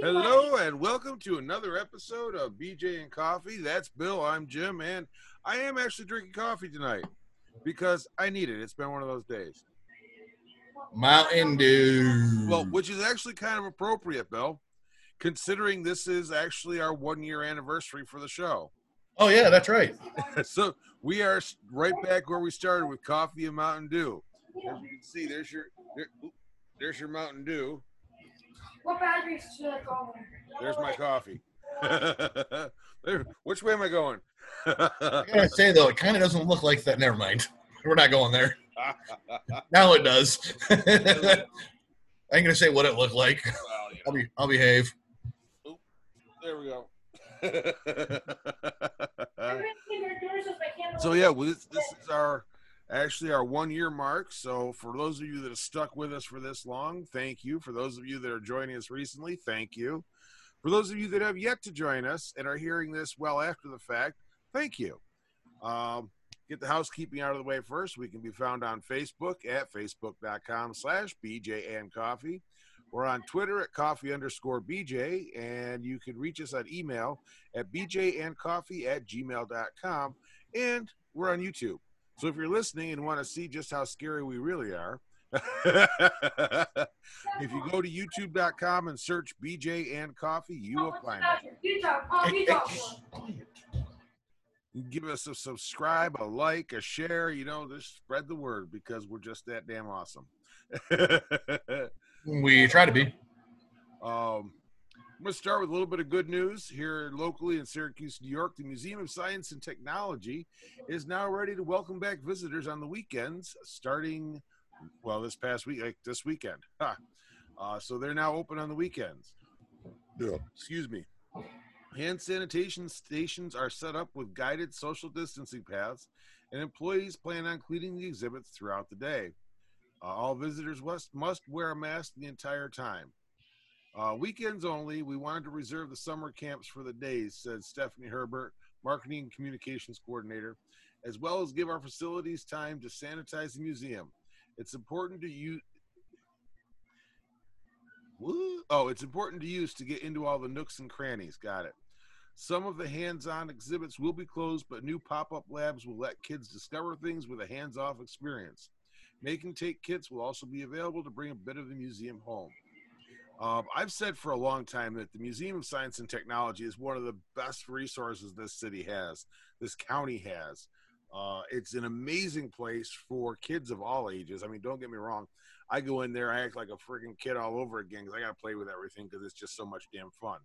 Hello and welcome to another episode of BJ and Coffee. That's Bill. I'm Jim, and I am actually drinking coffee tonight because I need it. It's been one of those days. Mountain Dew. Well, which is actually kind of appropriate, Bill, considering this is actually our one year anniversary for the show. oh yeah, that's right. so we are right back where we started with coffee and Mountain Dew. As you can see, there's your there, there's your Mountain Dew. What batteries should I go on? There's my coffee. there, which way am I going? I gotta say though, it kind of doesn't look like that. Never mind. We're not going there. Now it does. I'm gonna say what it looked like. well, you I'll be. I'll behave. There we go. Everything they're doing is just my camera. so yeah, well, this, this is our actually our one year mark. So for those of you that have stuck with us for this long, thank you. For those of you that are joining us recently, thank you. For those of you that have yet to join us and are hearing this well after the fact, thank you. Um, get the housekeeping out of the way first. We can be found on Facebook at facebook.com slash BJ and Coffee. We're on Twitter at coffee underscore BJ, and you can reach us on email at bjandcoffee at gmail.com. And we're on YouTube. So if you're listening and want to see just how scary we really are, if you go to youtube.com and search BJ and Coffee, you will find it. You talk. You talk. Give us a subscribe, a like, a share, you know, just spread the word because we're just that damn awesome. We try to be. Um, I'm going to start with a little bit of good news here locally in Syracuse, New York. The Museum of Science and Technology is now ready to welcome back visitors on the weekends, starting well this past week, like this weekend. Uh, so they're now open on the weekends. Yeah. Excuse me. Hand sanitation stations are set up with guided social distancing paths, and employees plan on cleaning the exhibits throughout the day. Uh, all visitors must, must wear a mask the entire time. Uh, weekends only. We wanted to reserve the summer camps for the days, said Stephanie Herbert, marketing and communications coordinator, as well as give our facilities time to sanitize the museum. It's important to use. Oh, it's important to use to get into all the nooks and crannies. Got it. Some of the hands-on exhibits will be closed, but new pop-up labs will let kids discover things with a hands-off experience. Make and take kits will also be available to bring a bit of the museum home. Um, I've said for a long time that the Museum of Science and Technology is one of the best resources this city has, this county has. Uh, it's an amazing place for kids of all ages. I mean, don't get me wrong. I go in there, I act like a freaking kid all over again because I got to play with everything because it's just so much damn fun.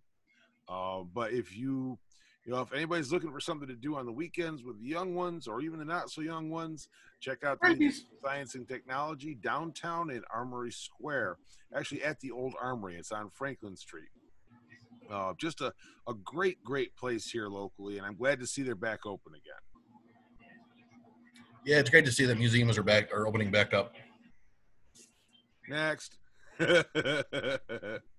Uh, but if you, you know, if anybody's looking for something to do on the weekends with the young ones or even the not so young ones, check out the Museum of Science and Technology downtown in Armory Square, actually at the old Armory. It's on Franklin Street. Uh, just a, a great, great place here locally, and I'm glad to see they're back open again. Yeah, it's great to see that museums are back are opening back up. Next.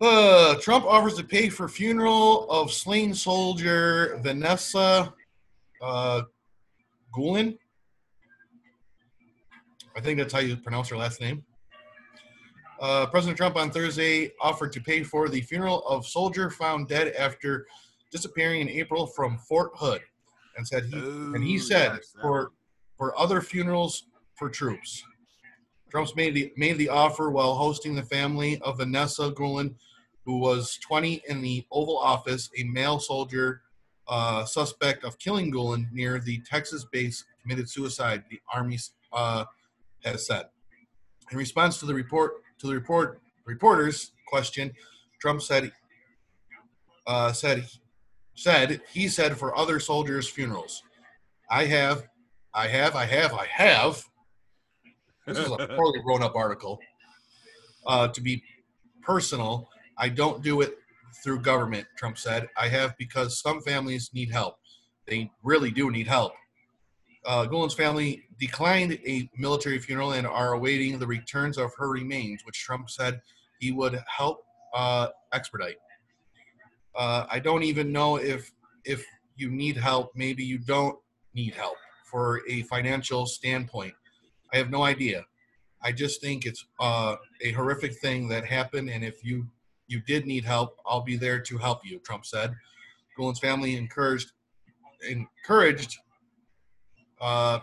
Uh, Trump offers to pay for funeral of slain soldier Vanessa uh, Gulen. I think that's how you pronounce her last name. Uh, President Trump on Thursday offered to pay for the funeral of soldier found dead after disappearing in April from Fort Hood, and said he and he said yes, for for other funerals for troops. Trump's made the made the offer while hosting the family of Vanessa Gulen, who was 20 in the Oval Office, a male soldier uh, suspect of killing Gulen near the Texas base committed suicide. The Army uh, has said. In response to the report to the report reporters question, Trump said uh, said said he said for other soldiers' funerals. I have, I have, I have, I have. This is a poorly grown up article. Uh, to be personal, I don't do it through government, Trump said. I have because some families need help. They really do need help. Uh, Gulen's family declined a military funeral and are awaiting the returns of her remains, which Trump said he would help uh, expedite. Uh, I don't even know if if you need help. Maybe you don't need help for a financial standpoint. I have no idea. I just think it's uh, a horrific thing that happened, and if you you did need help, I'll be there to help you, Trump said. Gulen's family encouraged encouraged uh,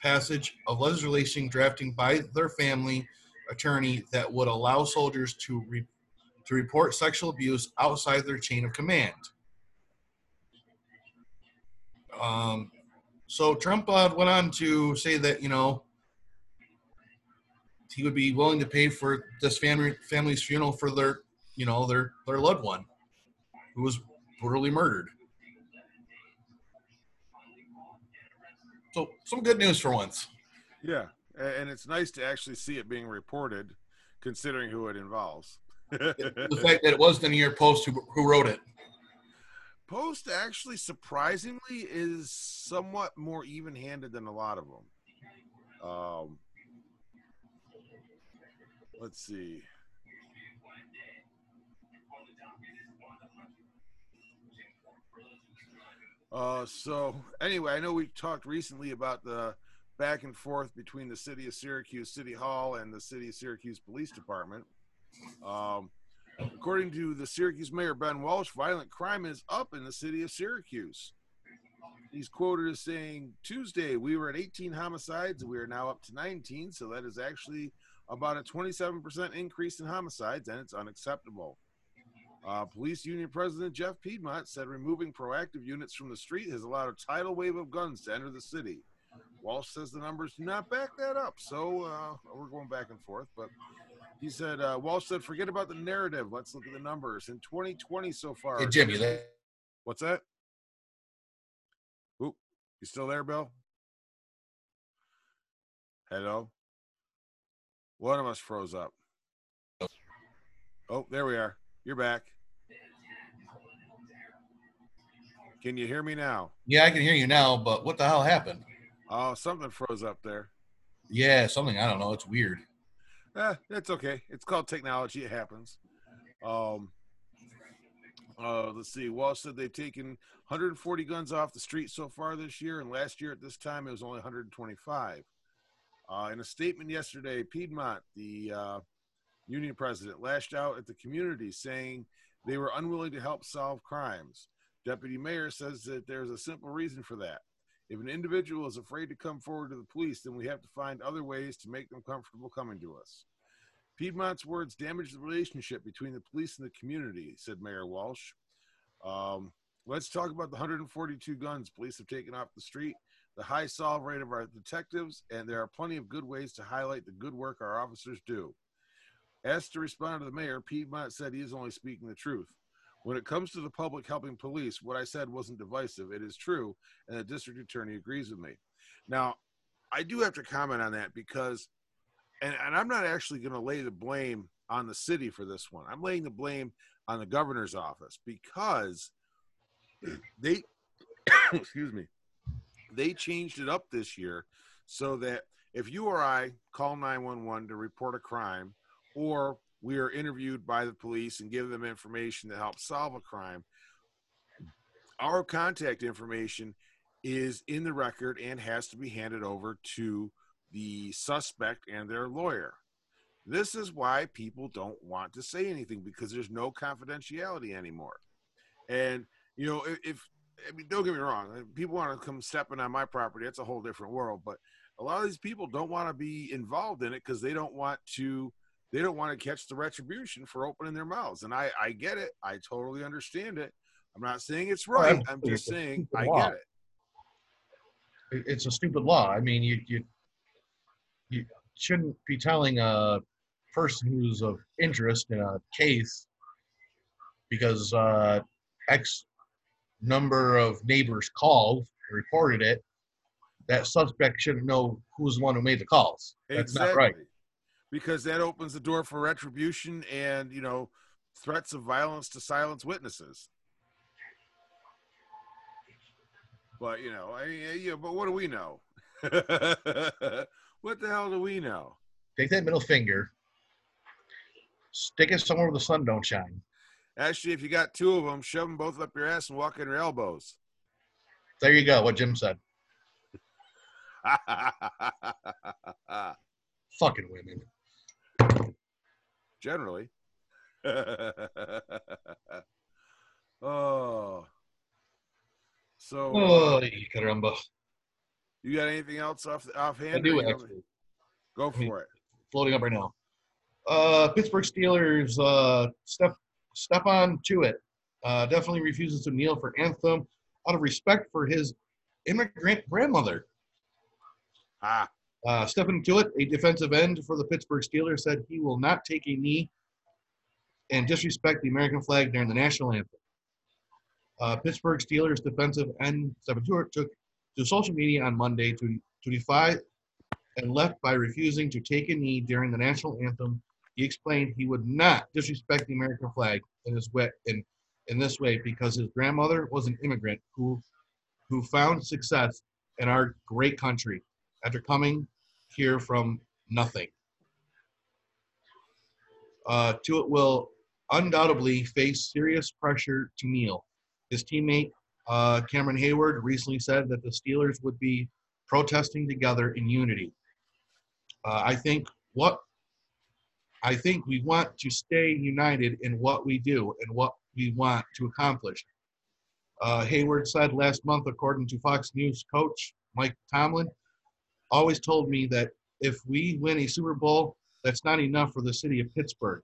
passage of legislation drafting by their family attorney that would allow soldiers to re- to report sexual abuse outside their chain of command. Um, so Trump uh, went on to say that you know he would be willing to pay for this family family's funeral for their you know their their loved one who was brutally murdered. So some good news for once. Yeah, and it's nice to actually see it being reported, considering who it involves. the fact that it was the New York Post who, who wrote it. Post actually surprisingly is somewhat more even-handed than a lot of them. Um, let's see. Uh, so anyway, I know we talked recently about the back and forth between the city of Syracuse City Hall and the city of Syracuse Police Department. Um, according to the Syracuse mayor Ben Walsh, violent crime is up in the city of Syracuse. He's quoted as saying, "Tuesday we were at 18 homicides, we are now up to 19. So that is actually about a 27% increase in homicides, and it's unacceptable." Uh, Police Union President Jeff Piedmont said removing proactive units from the street has allowed a tidal wave of guns to enter the city. Walsh says the numbers do not back that up, so uh, we're going back and forth. But he said, uh, Walsh said, forget about the narrative. Let's look at the numbers. In 2020 so far. Hey, Jim, you there? What's that? Oop, you still there, Bill? Hello? One of us froze up. Oh, there we are. You're back. Can you hear me now? Yeah, I can hear you now, but what the hell happened? Oh, something froze up there. Yeah, something. I don't know. It's weird. Eh, it's okay. It's called technology. It happens. Um, uh, let's see. Walsh said they've taken 140 guns off the street so far this year, and last year at this time it was only 125. Uh, in a statement yesterday, Piedmont, the uh, union president, lashed out at the community, saying they were unwilling to help solve crimes. Deputy Mayor says that there's a simple reason for that. If an individual is afraid to come forward to the police, then we have to find other ways to make them comfortable coming to us. Piedmont's words damage the relationship between the police and the community, said Mayor Walsh. Um, let's talk about the 142 guns police have taken off the street, the high solve rate of our detectives, and there are plenty of good ways to highlight the good work our officers do. Asked to respond to the mayor, Piedmont said he is only speaking the truth. When it comes to the public helping police, what I said wasn't divisive. It is true, and the district attorney agrees with me. Now, I do have to comment on that because, and, and I'm not actually going to lay the blame on the city for this one. I'm laying the blame on the governor's office because they, excuse me, they changed it up this year so that if you or I call 911 to report a crime, or we are interviewed by the police and give them information to help solve a crime, our contact information is in the record and has to be handed over to the suspect and their lawyer. This is why people don't want to say anything because there's no confidentiality anymore. And, you know, if, if I mean, don't get me wrong, people want to come stepping on my property, that's a whole different world. But a lot of these people don't want to be involved in it because they don't want to they don't want to catch the retribution for opening their mouths. And I, I get it. I totally understand it. I'm not saying it's right. I'm just saying I get it. It- It's a stupid law. I mean, you you you shouldn't be telling a person who's of interest in a case because uh, X number of neighbors called and reported it. That suspect shouldn't know who's the one who made the calls. That's not right. Because that opens the door for retribution and, you know, threats of violence to silence witnesses. But, you know, I mean, yeah, but what do we know? what the hell do we know? Take that middle finger, stick it somewhere where the sun don't shine. Actually, if you got two of them, shove them both up your ass and walk on your elbows. There you go. What Jim said. Fucking women. Generally. oh. So, Oh, caramba. you got anything else off offhand? I do actually. Go I mean- for it. Floating up right now. Uh, Pittsburgh Steelers. Uh, Steph Stephon Tuitt uh, definitely refuses to kneel for anthem out of respect for his immigrant grandmother. Ah, Uh, Stephon Tuitt, a defensive end for the Pittsburgh Steelers, said he will not take a knee and disrespect the American flag during the national anthem. Uh, Pittsburgh Steelers defensive end Stephon Tuitt took to social media on Monday to, to defy and left by refusing to take a knee during the national anthem. He explained he would not disrespect the American flag in this way in, in this way because his grandmother was an immigrant who who found success in our great country after coming here from nothing. Uh, Tuitt will undoubtedly face serious pressure to kneel. His teammate uh, Cameron Heyward recently said that the Steelers would be protesting together in unity. Uh, I think what I think we want to stay united in what we do and what we want to accomplish. Uh, Heyward said last month, according to Fox News coach Mike Tomlin, always told me that if we win a Super Bowl, that's not enough for the city of Pittsburgh.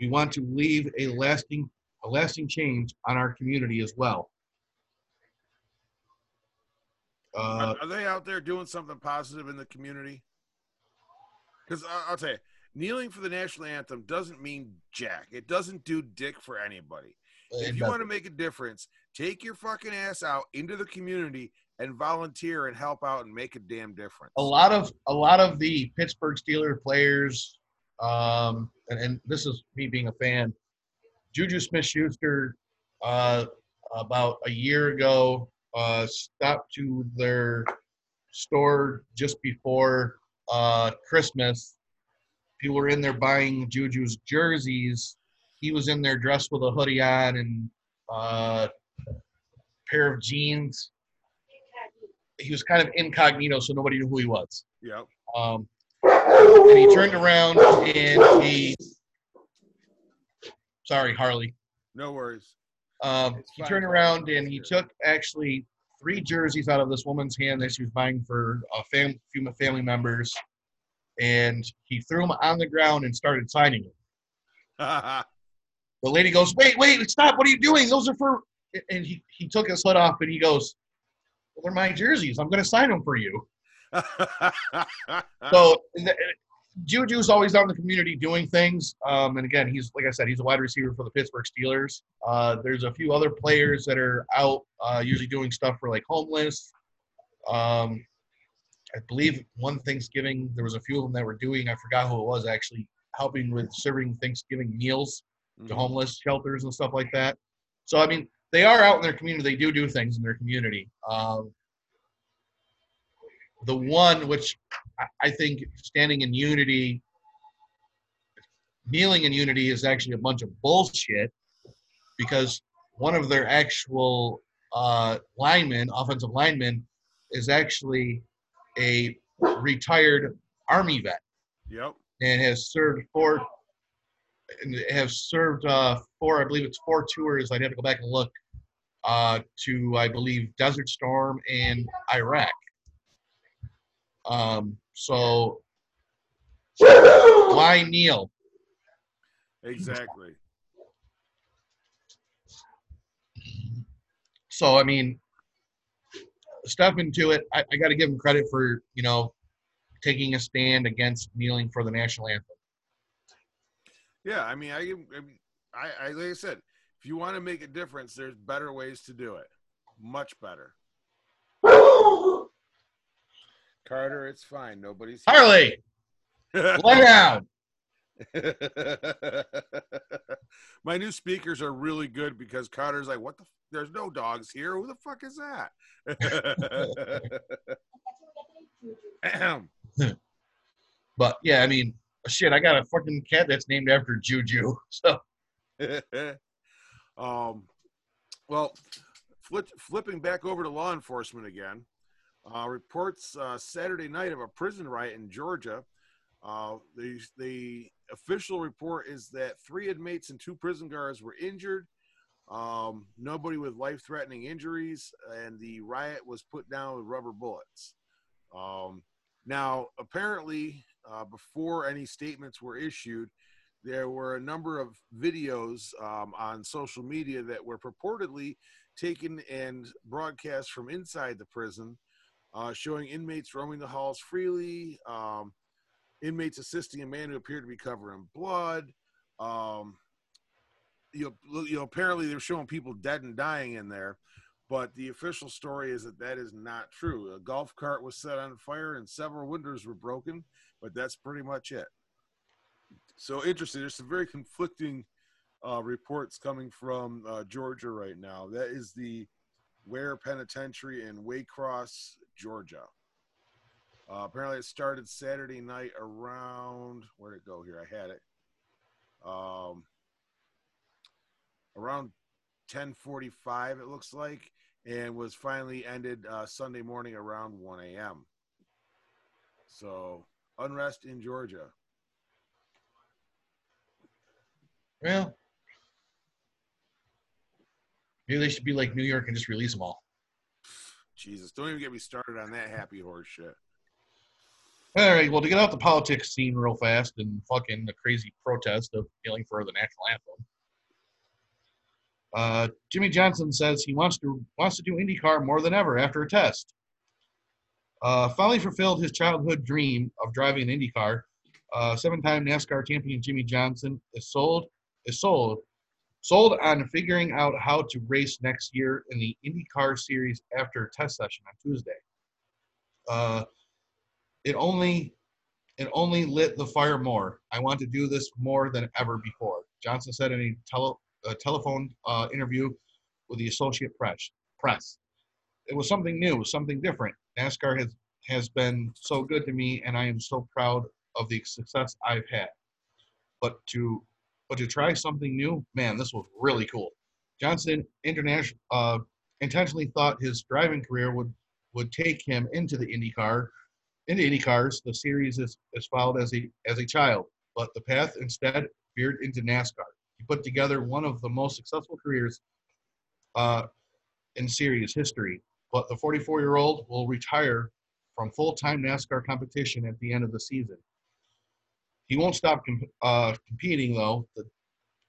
We want to leave a lasting a lasting change on our community as well. Uh, are, are they out there doing something positive in the community? Because I'll tell you, kneeling for the national anthem doesn't mean jack. It doesn't do dick for anybody. If you want to make a difference, take your fucking ass out into the community and volunteer and help out and make a damn difference. a lot of a lot of the Pittsburgh Steelers players, um, and, and this is me being a fan. Juju Smith-Schuster, uh, about a year ago, uh, stopped to their store just before uh, Christmas. People were in there buying Juju's jerseys. He was in there dressed with a hoodie on and uh, pair of jeans he was kind of incognito, so nobody knew who he was. Yep. Um, and he turned around and he, sorry, Harley. No worries. Um, he turned around and he took actually three jerseys out of this woman's hand that she was buying for a fam- few family members, and he threw him on the ground and started signing him. The lady goes, "Wait, wait, stop! What are you doing? Those are for." And he, he took his hood off and he goes, "Well, they're my jerseys. I'm going to sign them for you." So Juju's always out in the community doing things. Um, and again, he's like I said, he's a wide receiver for the Pittsburgh Steelers. Uh, there's a few other players that are out, uh, usually doing stuff for like homeless. Um, I believe one Thanksgiving there was a few of them that were doing. I forgot who it was actually helping with serving Thanksgiving meals to homeless shelters and stuff like that. So I mean, they are out in their community. They do do things in their community. Um, the one which I- I think standing in unity, kneeling in unity is actually a bunch of bullshit because one of their actual uh, linemen, offensive linemen, is actually a retired army vet Yep. and has served four and have served uh, four, I believe it's four tours. I'd have to go back and look uh, to, I believe, Desert Storm and Iraq. Um, so why kneel? Exactly. So I mean, stepping into it, I, I got to give him credit for you know taking a stand against kneeling for the national anthem. Yeah, I mean, I, I, I, I like I said, if you want to make a difference, there's better ways to do it. Much better. Carter, it's fine. Nobody's here. Harley, lay down. My new speakers are really good because Carter's like, "What the? F- There's no dogs here. Who the fuck is that?" But yeah, I mean, shit, I got a fucking cat that's named after Juju. So um, well, flip, flipping back over to law enforcement again. Uh, reports uh, Saturday night of a prison riot in Georgia. Uh, the the official report is that three inmates and two prison guards were injured. Um, nobody with life threatening injuries, and the riot was put down with rubber bullets. Um, now, apparently, uh, before any statements were issued, there were a number of videos um, on social media that were purportedly taken and broadcast from inside the prison, uh, showing inmates roaming the halls freely, um, inmates assisting a man who appeared to be covered in blood. Um, you know, you know, apparently they're showing people dead and dying in there, but the official story is that that is not true. A golf cart was set on fire and several windows were broken, but that's pretty much it. So interesting. There's some very conflicting uh, reports coming from uh, Georgia right now. That is the Ware Penitentiary in Waycross, Georgia. Uh, apparently, it started Saturday night around where'd it go? Here, I had it. Um, around 10:45, it looks like, and was finally ended uh, Sunday morning around 1 a.m. So unrest in Georgia. Well, maybe they should be like New York and just release them all. Jesus, don't even get me started on that happy horse shit. All right, well, to get out the politics scene real fast and fucking the crazy protest of kneeling for the national anthem. Uh, Jimmie Johnson says he wants to wants to do IndyCar more than ever after a test. Uh, finally fulfilled his childhood dream of driving an IndyCar. Uh, seven-time NASCAR champion Jimmie Johnson is sold is sold sold on figuring out how to race next year in the IndyCar Series after a test session on Tuesday. It only it only lit the fire more. I want to do this more than ever before. Johnson said in a, tele, a telephone uh, interview with the Associate Press. Press. It was something new, something different. NASCAR has has been so good to me, and I am so proud of the success I've had. But to but to try something new, man, this was really cool. Johnson international uh, intentionally thought his driving career would would take him into the IndyCar. Into IndyCars, the series is, is followed as a as a child, but the path instead veered into NASCAR. He put together one of the most successful careers uh, in series history. But the 44-year-old will retire from full-time NASCAR competition at the end of the season. He won't stop comp- uh, competing though, the,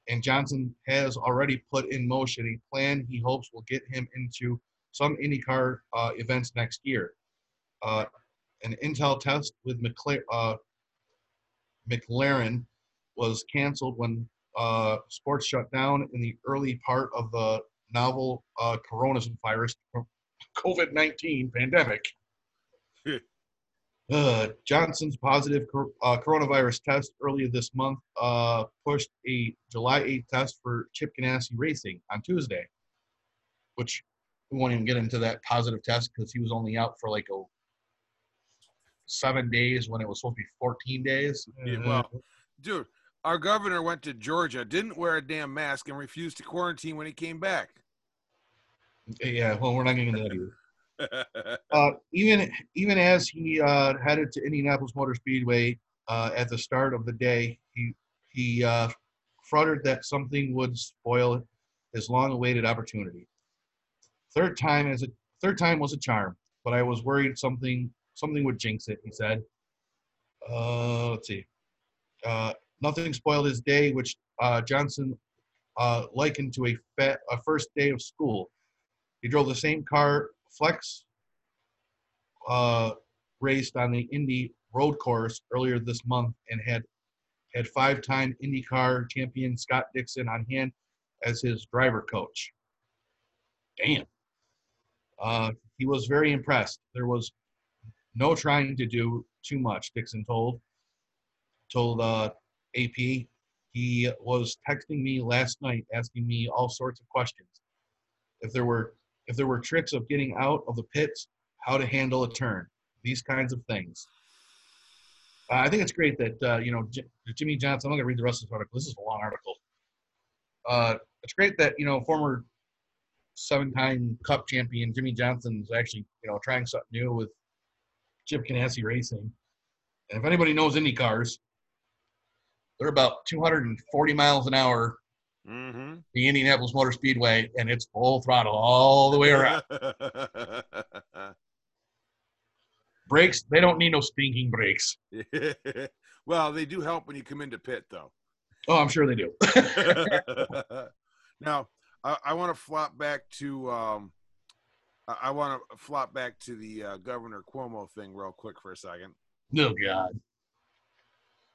and Johnson has already put in motion a plan he hopes will get him into some IndyCar uh, events next year. Uh, an Intel test with McLaren, uh, McLaren was canceled when uh, sports shut down in the early part of the novel uh, coronavirus COVID 19 pandemic. Uh, Johnson's positive cor- uh, coronavirus test earlier this month uh, pushed a July 8th test for Chip Ganassi Racing on Tuesday, which we won't even get into that positive test because he was only out for like a seven days when it was supposed to be 14 days. Yeah, well, dude, our governor went to Georgia, didn't wear a damn mask, and refused to quarantine when he came back. yeah, well, we're not getting into that either. uh, even even as he uh, headed to Indianapolis Motor Speedway uh, at the start of the day, he he uh, fluttered that something would spoil his long-awaited opportunity. Third time as a third time was a charm, but I was worried something something would jinx it. He said. Uh, let's see. Uh, nothing spoiled his day, which uh, Johnson uh, likened to a, fa- a first day of school. He drove the same car Flex uh, raced on the Indy road course earlier this month and had had five-time IndyCar champion Scott Dixon on hand as his driver coach. Damn. Uh, he was very impressed. There was no trying to do too much, Dixon told told uh, AP. He was texting me last night asking me all sorts of questions. If there were if there were tricks of getting out of the pits, how to handle a turn, these kinds of things. Uh, I think it's great that uh, you know J- Jimmie Johnson. I'm gonna read the rest of this article. This is a long article. Uh, it's great that you know former seven-time Cup champion Jimmie Johnson is actually you know trying something new with Chip Ganassi Racing, And if anybody knows Indy cars, they're about 240 miles an hour, Mm-hmm. the Indianapolis Motor Speedway, and it's full throttle all the way around. brakes, they don't need no stinking brakes. well, they do help when you come into pit, though. Oh, I'm sure they do. now, I, I want to flop back to um, I, I want to flop back to the uh, Governor Cuomo thing real quick for a second. oh, God.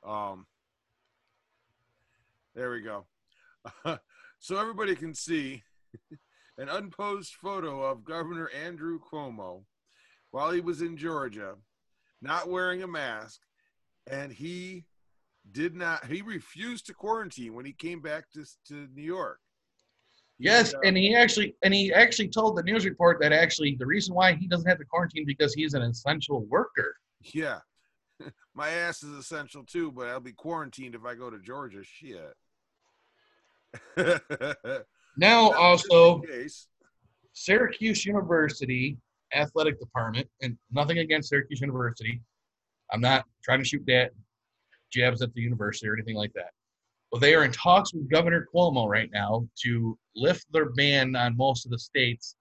Um, there we go. so everybody can see an unposed photo of Governor Andrew Cuomo while he was in Georgia, not wearing a mask, and he did not. He refused to quarantine when he came back to to New York. Yes, uh, and he actually and he actually told the news report that actually the reason why he doesn't have to quarantine because he's an essential worker. Yeah. My ass is essential too, but I'll be quarantined if I go to Georgia. Shit. Now also. Syracuse University athletic department, and nothing against Syracuse University. I'm not trying to shoot that jabs at the university or anything like that. But they are in talks with Governor Cuomo right now to lift their ban on most of the states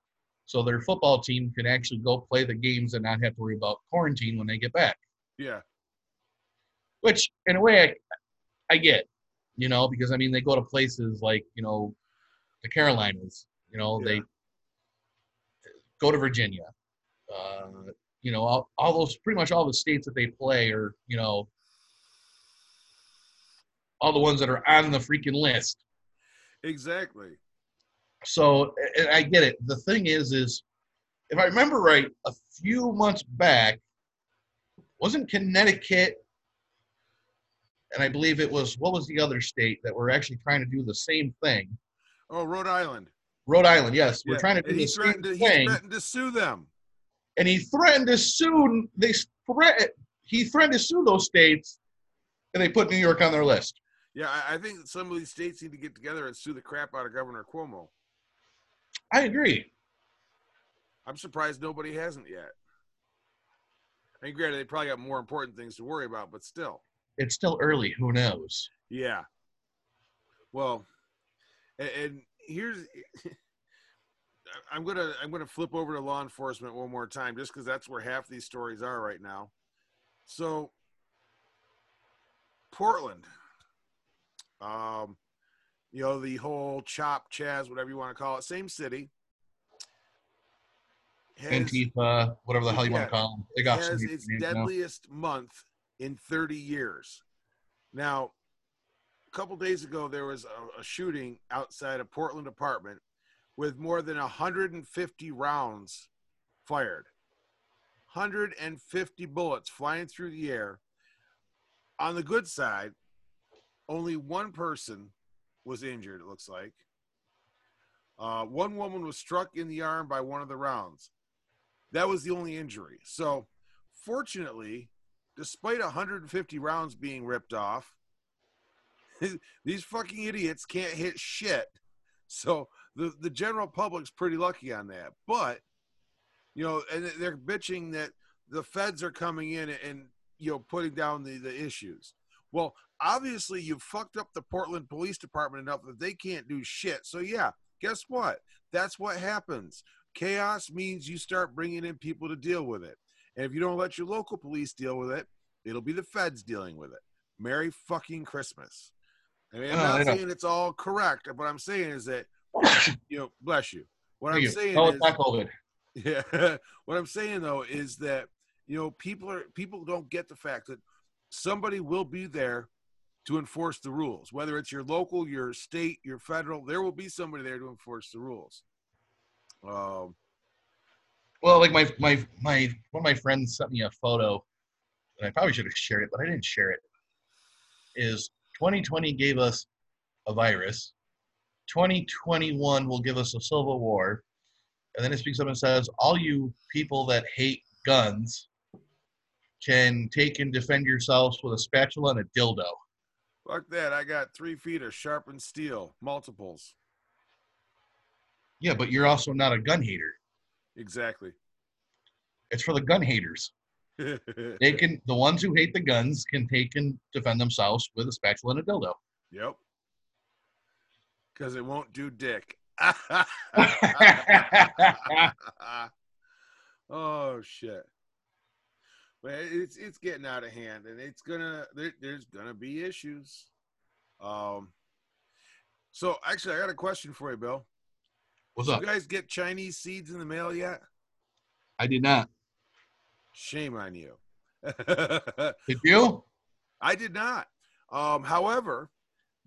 so their football team can actually go play the games and not have to worry about quarantine when they get back. Yeah. Which, in a way, I, I get, you know, because I mean, they go to places like, you know, the Carolinas, you know, they go to Virginia, uh, you know, all, all those pretty much all the states that they play are, you know, all the ones that are on the freaking list. Exactly. So I get it. The thing is, is if I remember right, a few months back, wasn't Connecticut, and I believe it was what was the other state that were actually trying to do the same thing? Oh, Rhode Island. Rhode Island, yes, we're trying to do and he the same threatened, to, he threatened to sue them. and he threatened to sue. They threat. He threatened to sue those states, and they put New York on their list. Yeah, I, I think some of these states need to get together and sue the crap out of Governor Cuomo. I agree. I'm surprised nobody hasn't yet. I mean, granted, they probably got more important things to worry about, but still. It's still early. Who knows? Yeah. Well, and, and here's I'm gonna I'm gonna flip over to law enforcement one more time just because that's where half these stories are right now. So Portland, um, you know the whole chop chaz whatever you want to call it, same city. has- Antifa, whatever the hell you want to call them. They got has its names now. deadliest month in 30 years. Now, a couple days ago, there was a, a shooting outside a Portland apartment with more than 150 rounds fired. 150 bullets flying through the air. On the good side, only one person was injured, it looks like. Uh, one woman was struck in the arm by one of the rounds. That was the only injury. So, fortunately, despite 150 rounds being ripped off, these fucking idiots can't hit shit. So the the general public's pretty lucky on that. But you know, and they're bitching that the feds are coming in and you know putting down the the issues. Well, obviously you fucked up the Portland Police Department enough that they can't do shit. So yeah, guess what? That's what happens. Chaos means you start bringing in people to deal with it. And if you don't let your local police deal with it, it'll be the feds dealing with it. Merry fucking Christmas. I mean, I'm Oh, not saying it's all correct. What I'm saying is that, you know, bless you. What Thank I'm you. saying Oh, is, not COVID. yeah. what I'm saying though is that you know people are people don't get the fact that somebody will be there to enforce the rules, whether it's your local, your state, your federal. There will be somebody there to enforce the rules. Um, Well, like my my my one of my friends sent me a photo, and I probably should have shared it, but I didn't share it. Is 2020 gave us a virus. 2021 will give us a civil war, and then it speaks up and says, "All you people that hate guns can take and defend yourselves with a spatula and a dildo." Fuck that! I got three feet of sharpened steel, multiples. Yeah, but you're also not a gun hater. Exactly. It's for the gun haters. They can the ones who hate the guns can take and defend themselves with a spatula and a dildo. yep. Because it won't do dick. oh shit. But it's it's getting out of hand, and it's gonna there, there's gonna be issues. Um. So actually, I got a question for you, Bill. What's Did up? you guys get Chinese seeds in the mail yet? I did not. Shame on you. Did you? I did not. Um, however,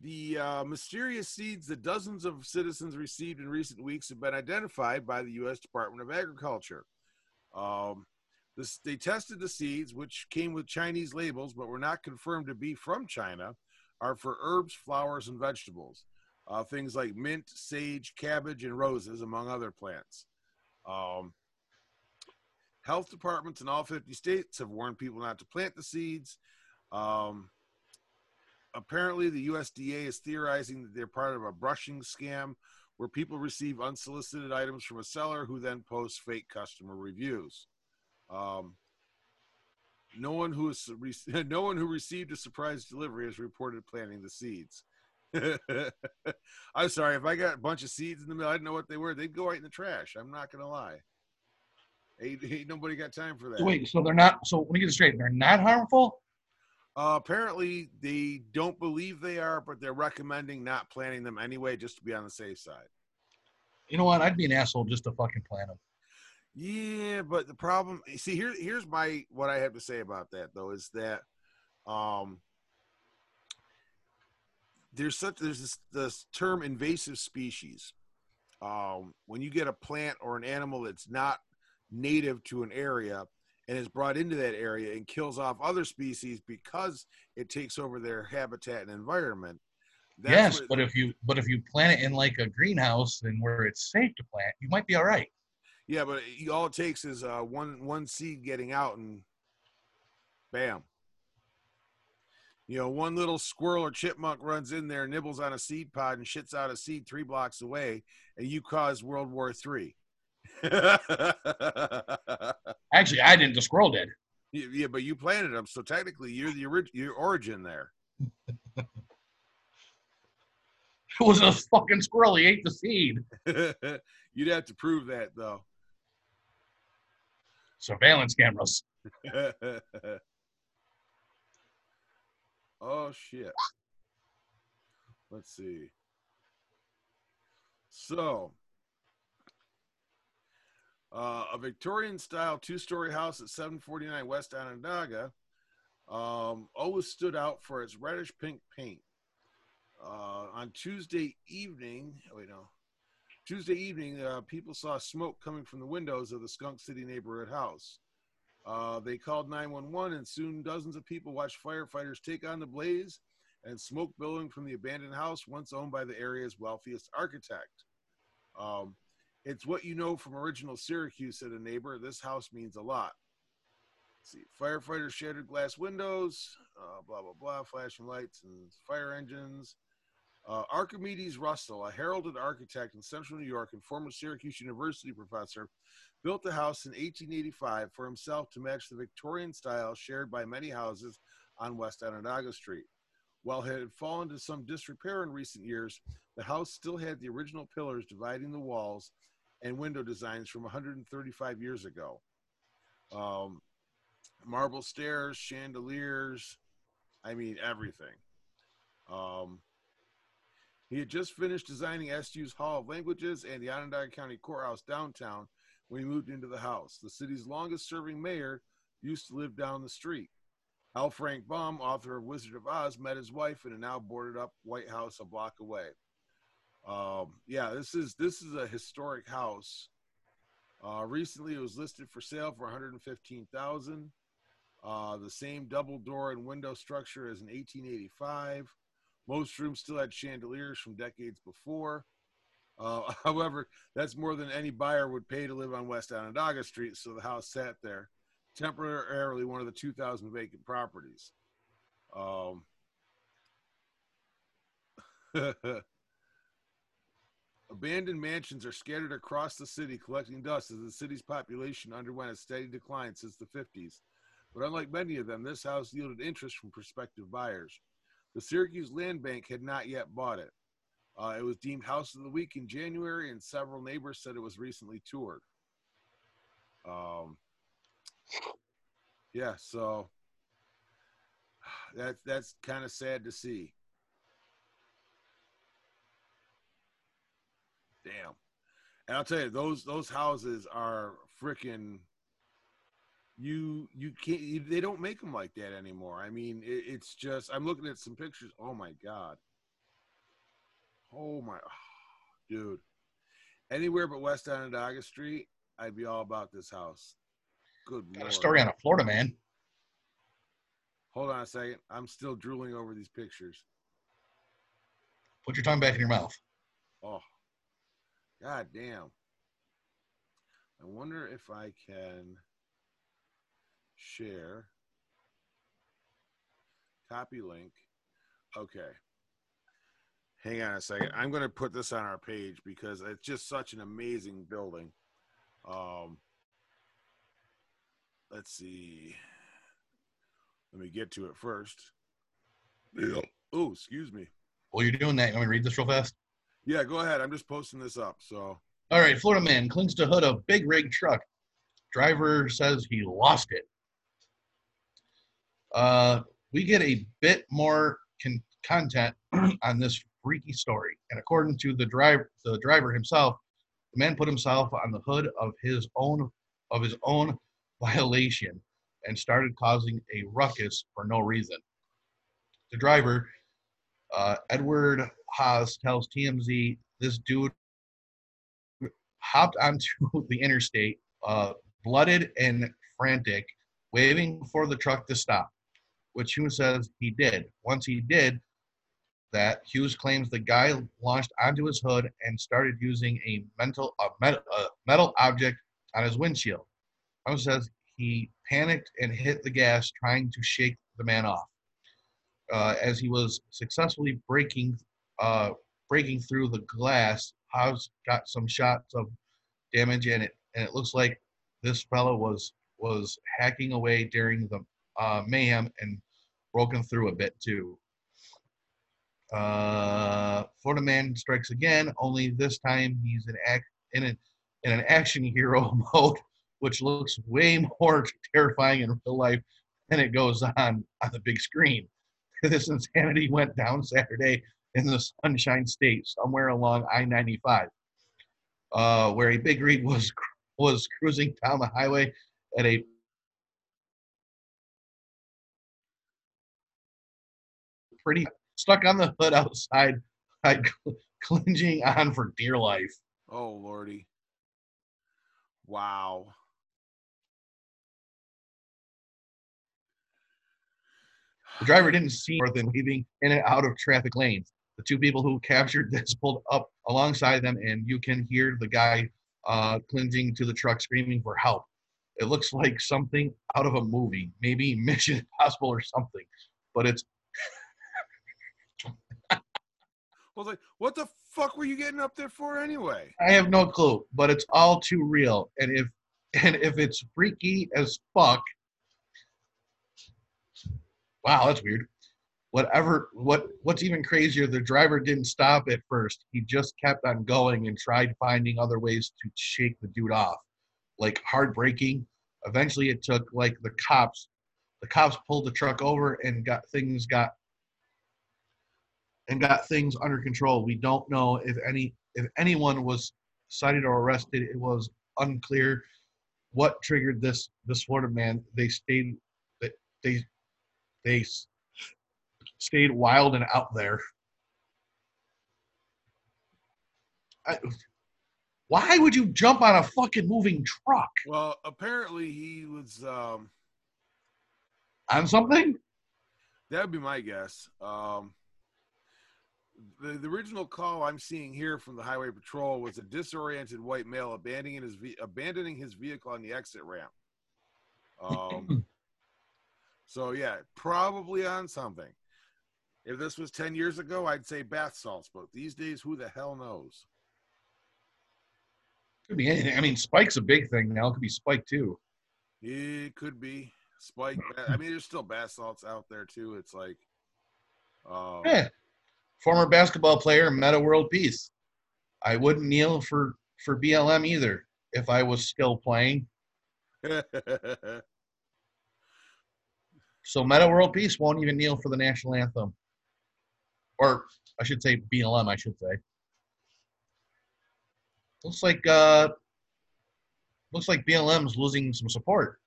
the uh, mysterious seeds that dozens of citizens received in recent weeks have been identified by the U.S. Department of Agriculture. Um, this, they tested the seeds, which came with Chinese labels but were not confirmed to be from China, are for herbs, flowers, and vegetables. Uh, things like mint, sage, cabbage, and roses, among other plants. Um, health departments in all 50 states have warned people not to plant the seeds. Um, apparently, the USDA is theorizing that they're part of a brushing scam where people receive unsolicited items from a seller who then posts fake customer reviews. Um, no one who is no one who received a surprise delivery has reported planting the seeds. I'm sorry if I got a bunch of seeds in the mail. I didn't know what they were. They'd go right in the trash. I'm not gonna lie. Ain't, ain't nobody got time for that. So wait, so they're not. So let me get it straight. They're not harmful. Uh, apparently, they don't believe they are, but they're recommending not planting them anyway, just to be on the safe side. You know what? I'd be an asshole just to fucking plant them. Yeah, but the problem, see, here, here's my what I have to say about that though is that, um, there's such there's this, this term invasive species. Um, when you get a plant or an animal that's not native to an area and is brought into that area and kills off other species because it takes over their habitat and environment. that's yes, but if you but if you plant it in like a greenhouse and where it's safe to plant, you might be all right. Yeah, but all it takes is uh, one one seed getting out, and bam. You know, one little squirrel or chipmunk runs in there, nibbles on a seed pod, and shits out a seed three blocks away, and you cause World War Three. Actually, I didn't. The squirrel did. yeah, but you planted them, so technically you're the orig- your origin there. It was a fucking squirrel. He ate the seed. You'd have to prove that, though. Surveillance cameras. oh shit. Let's see. So, uh, a Victorian style two story house at 749 West Onondaga um, always stood out for its reddish pink paint. Uh, on Tuesday evening, wait, no. Tuesday evening, uh, people saw smoke coming from the windows of the Skunk City neighborhood house. Uh, they called 911, and soon dozens of people watched firefighters take on the blaze and smoke billowing from the abandoned house once owned by the area's wealthiest architect. Um, it's what you know from original Syracuse, said a neighbor. This house means a lot. Let's see, firefighters shattered glass windows, uh, blah, blah, blah, flashing lights and fire engines. Uh, Archimedes Russell, a heralded architect in central New York and former Syracuse University professor, built the house in 1885 for himself to match the Victorian style shared by many houses on West Onondaga Street. While it had fallen to some disrepair in recent years, the house still had the original pillars dividing the walls and window designs from 135 years ago. Um, marble stairs, chandeliers, I mean, everything. Um, he had just finished designing SU's Hall of Languages and the Onondaga County Courthouse downtown when he moved into the house. The city's longest serving mayor used to live down the street. L. Frank Baum, author of Wizard of Oz, met his wife in a now boarded up White House a block away. Um, yeah, this is this is a historic house. Uh, recently, it was listed for sale for 115,000. Uh, the same double door and window structure as in 1885. Most rooms still had chandeliers from decades before. Uh, however, that's more than any buyer would pay to live on West Onondaga Street, so the house sat there, temporarily one of the 2,000 vacant properties. Um, abandoned mansions are scattered across the city, collecting dust as the city's population underwent a steady decline since the 50s. But unlike many of them, this house yielded interest from prospective buyers. The Syracuse Land Bank had not yet bought it. Uh, it was deemed House of the Week in January, and several neighbors said it was recently toured. Um, yeah, so that's that's kind of sad to see. Damn. And I'll tell you, those those houses are freaking. You you can't. You, they don't make them like that anymore. I mean, it, it's just. I'm looking at some pictures. Oh my god. Oh my, ah, dude. Anywhere but West Onondaga Street, I'd be all about this house. Good Got a story on a Florida man. Hold on a second. I'm still drooling over these pictures. Put your tongue back in your mouth. Oh, god damn. I wonder if I can share. Copy link. Okay. Hang on a second. I'm going to put this on our page because it's just such an amazing building. Um, let's see. Let me get to it first. Yeah. Oh, excuse me. Well, you're doing that, you want me to read this real fast? Yeah, go ahead. I'm just posting this up. So, All right, Florida man clings to hood of big rig truck. Driver says he lost it. Uh, we get a bit more con- content on this freaky story, and according to the driver, the driver himself, the man put himself on the hood of his own of his own violation and started causing a ruckus for no reason. The driver, uh, Edward Haas, tells TMZ this dude hopped onto the interstate, uh, blooded and frantic, waving for the truck to stop, which Hughes says he did. Once he did that, Hughes claims the guy launched onto his hood and started using a mental a metal, a metal object on his windshield. Hughes says he panicked and hit the gas, trying to shake the man off. Uh, as he was successfully breaking uh, breaking through the glass, House got some shots of damage in it, and it looks like this fellow was was hacking away during the uh, mayhem and broken through a bit too. Uh, Florida man strikes again, only this time he's in act in an in an action hero mode, which looks way more terrifying in real life than it goes on on the big screen. This insanity went down Saturday in the Sunshine State, somewhere along I-95, uh, where a big rig was was cruising down the highway at a pretty stuck on the hood outside, like, clinging on for dear life. oh lordy. Wow. The driver didn't see more than weaving in and out of traffic lanes. The two people who captured this pulled up alongside them, and you can hear the guy uh, clinging to the truck screaming for help. It looks like something out of a movie, maybe Mission Impossible or something, but it's I was like, what the fuck were you getting up there for anyway? I have no clue, but it's all too real. And if and if it's freaky as fuck, wow, that's weird. Whatever, what what's even crazier? The driver didn't stop at first. He just kept on going and tried finding other ways to shake the dude off, like hard braking. Eventually, it took like the cops. The cops pulled the truck over and got things got and got things under control. We don't know if any if anyone was cited or arrested. It was unclear what triggered this this Florida man. They stayed they they stayed wild and out there. I, why would you jump on a fucking moving truck Well, apparently he was. um on something? That would be my guess. Um, the, the original call I'm seeing here from the highway patrol was a disoriented white male abandoning his ve- abandoning his vehicle on the exit ramp. Um, so yeah, probably on something. If this was ten years ago, I'd say bath salts, but these days, who the hell knows? Could be anything. I mean, Spike's a big thing now. It could be Spike too. It could be Spike. I mean, there's still bath salts out there too. It's like, um, Yeah. Former basketball player, Metta World Peace. I wouldn't kneel for for BLM either if I was still playing. So Metta World Peace won't even kneel for the national anthem, or I should say BLM. I should say. Looks like uh, looks like BLM's losing some support.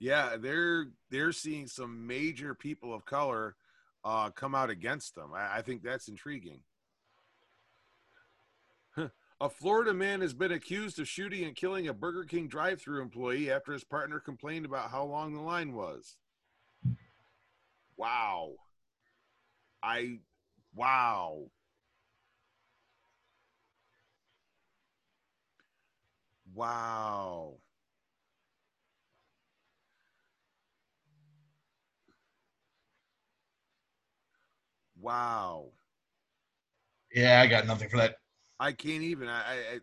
yeah, they're they're seeing some major people of color uh, come out against them. I, I think that's intriguing. A Florida man has been accused of shooting and killing a Burger King drive-through employee after his partner complained about how long the line was. Wow. I wow. Wow. Wow. Yeah, I got nothing for that. I can't even. I, I,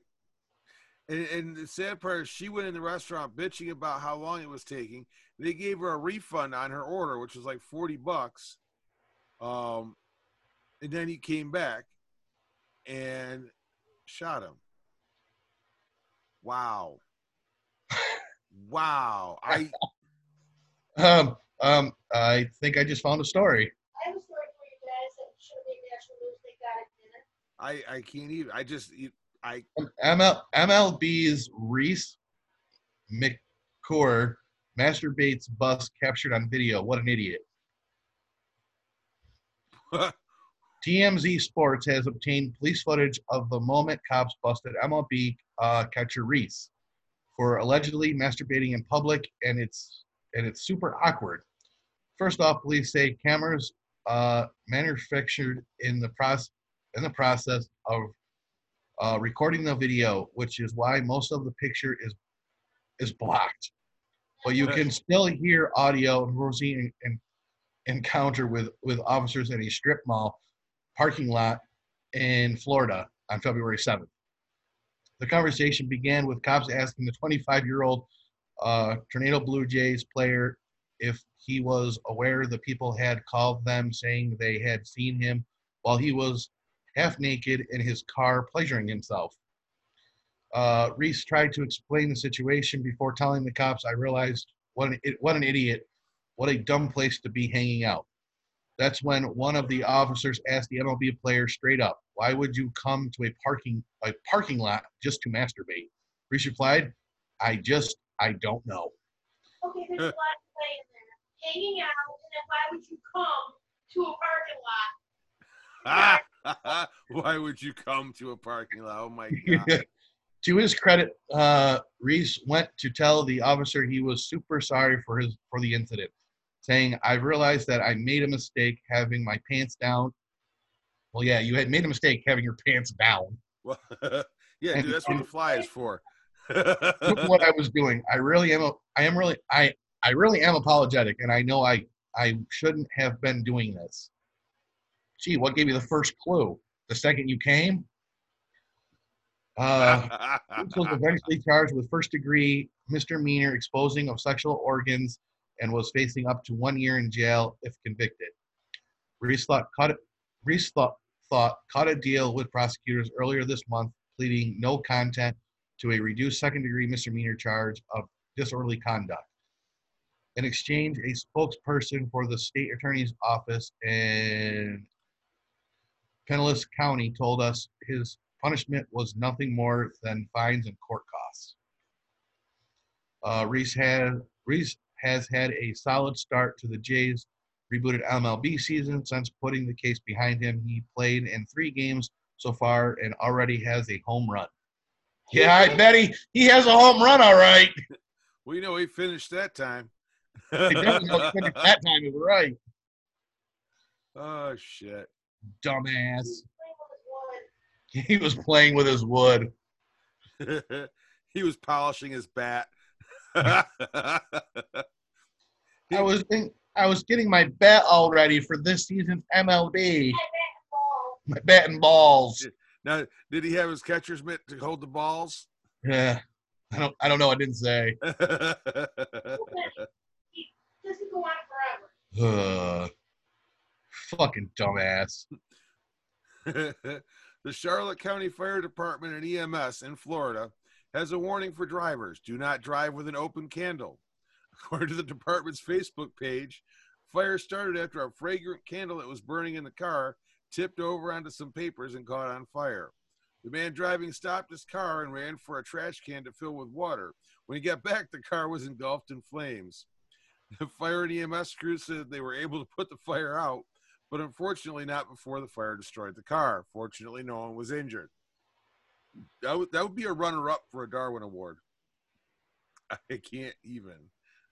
and, and the sad part is she went in the restaurant bitching about how long it was taking. They gave her a refund on her order, which was like 40 bucks. Um, and then he came back and shot him. Wow. Wow. I Um, um, I think I just found a story. I have a story I I can't even. I just I ML, MLB's Reese McGuire masturbates bus captured on video. What an idiot. TMZ Sports has obtained police footage of the moment cops busted MLB uh, catcher Reese for allegedly masturbating in public, and it's and it's super awkward. First off, police say cameras uh, manufactured in the process in the process of uh, recording the video, which is why most of the picture is is blocked. But you can still hear audio en- en- encounter with with officers in a strip mall parking lot in Florida on February 7th. The conversation began with cops asking the 25 year old uh, Toronto Blue Jays player if he was aware the people had called them saying they had seen him while he was half naked in his car pleasuring himself. Uh, Reese tried to explain the situation before telling the cops, I realized what an, what an idiot, what a dumb place to be hanging out. That's when one of the officers asked the MLB player straight up, "Why would you come to a parking a parking lot just to masturbate?" Reese replied, "I just I don't know." Okay, there's a lot of play in there. Hanging out, and then why would you come to a parking lot? Why would you come to a parking lot? Oh my god. to his credit, uh, Reese went to tell the officer he was super sorry for his for the incident, saying, "I realized that I made a mistake having my pants down." Well, yeah, you had made a mistake having your pants down. Well, yeah, dude, that's what the fly is for. What I was doing. I really am. I am really. I. I really am apologetic, and I know I. I shouldn't have been doing this. Gee, what gave you the first clue? The second you came. Uh, was eventually charged with first degree misdemeanor exposing of sexual organs and was facing up to one year in jail if convicted. Reese thought cut Reese thought, thought cut a deal with prosecutors earlier this month, pleading no content to a reduced second degree misdemeanor charge of disorderly conduct. In exchange, a spokesperson for the state attorney's office in Pinellas County told us his punishment was nothing more than fines and court costs. Uh, Reese had Reese has had a solid start to the Jays' rebooted MLB season since putting the case behind him. He played in three games so far and already has a home run. Yeah, I bet he, he has a home run, all right. we know he finished that time. I definitely he finished that time is right. oh shit. Dumbass. Playing with his wood. He was playing with his wood. he was polishing his bat. I I was think, I was getting my bat all ready for this season's MLB. I. My bat and balls. now, did he have his catcher's mitt to hold the balls? Yeah. I don't I don't know, I didn't say. This could go on forever. Fucking dumbass. the Charlotte County Fire Department and EMS in Florida has a warning for drivers do not drive with an open candle. According to the department's Facebook page, fire started after a fragrant candle that was burning in the car tipped over onto some papers and caught on fire. The man driving stopped his car and ran for a trash can to fill with water. When he got back, the car was engulfed in flames. The fire and EMS crews said they were able to put the fire out, but unfortunately not before the fire destroyed the car. Fortunately, no one was injured. That would, that would be a runner up for a Darwin Award. I can't even.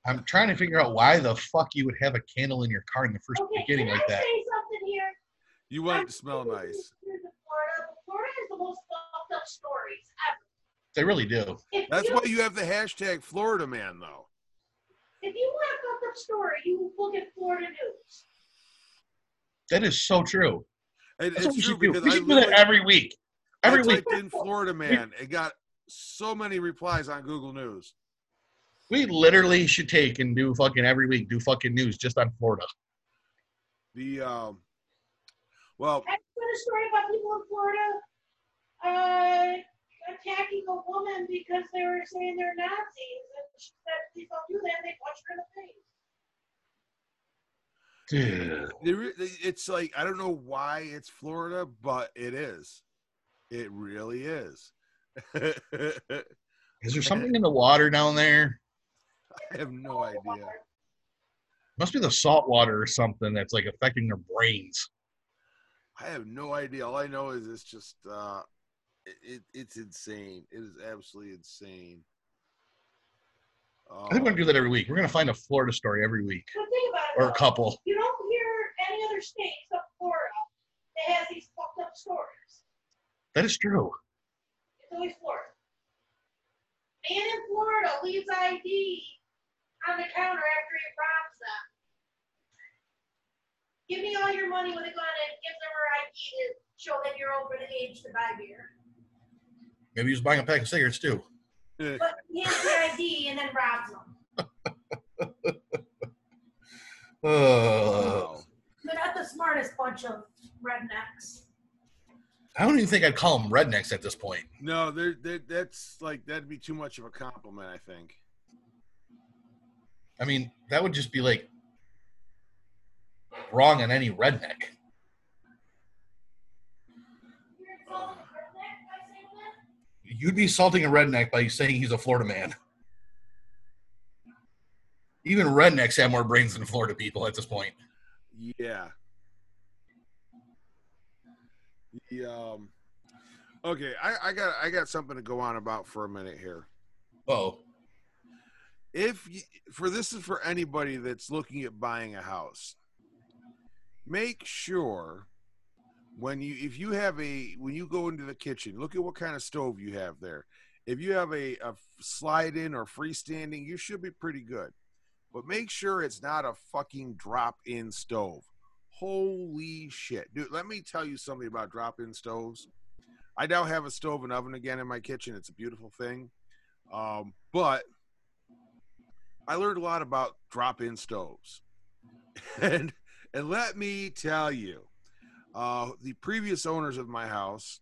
I'm trying to figure out why the fuck you would have a candle in your car in the first Okay, beginning can like I that. say something here? You want it to smell nice. Florida. Florida has the most fucked up stories ever. They really do. If That's you, why you have the hashtag Florida Man, though. if you want a fucked up story, you look at Florida news. That is so true. And That's what it's we true should do. because We should do that every week. Every I week. typed in Florida Man. It got so many replies on Google News. We literally should take and do fucking every week, do fucking news just on Florida. The um, well, I read a story about people in Florida uh, attacking a woman because they were saying they're Nazis, and she said, "Please don't do that." And they punched her in the face. Dude. it's like I don't know why it's Florida, but it is. It really is. Is there something in the water down there? I have no idea. Must be the salt water or something that's like affecting their brains. I have no idea. All I know is it's just uh, it, it it's insane. It is absolutely insane. Oh, I think we're gonna do that every week. We're gonna find a Florida story every week So think about it. or a couple. You don't hear any other state except Florida that has these fucked up stories. That is true. It's always Florida. Man in Florida leaves ID on the counter after he robs them. Give me all your money with a gun and gives them her ID to show that you're over the age to buy beer. Maybe he was buying a pack of cigarettes too. But he hands the ID and then robs them. Wow. They're not the smartest bunch of rednecks. I don't even think I'd call them rednecks at this point. No, they're, they're, that's like that'd be too much of a compliment. I think. I mean, that would just be like wrong on any redneck. You're insulting a redneck by saying that? You'd be insulting a redneck by saying he's a Florida man. Even rednecks have more brains than Florida people at this point. Yeah. The um. Okay, I, I got I got something to go on about for a minute here. Oh, if y for this is for anybody that's looking at buying a house make sure when you if you have a when you go into the kitchen look at what kind of stove you have there. If you have a, a slide in or freestanding you should be pretty good. But make sure it's not a fucking drop in stove. Holy shit. Dude let me tell you something about drop in stoves. I now have a stove and oven again in my kitchen. It's a beautiful thing. Um, but I learned a lot about drop-in stoves, and and let me tell you, uh, the previous owners of my house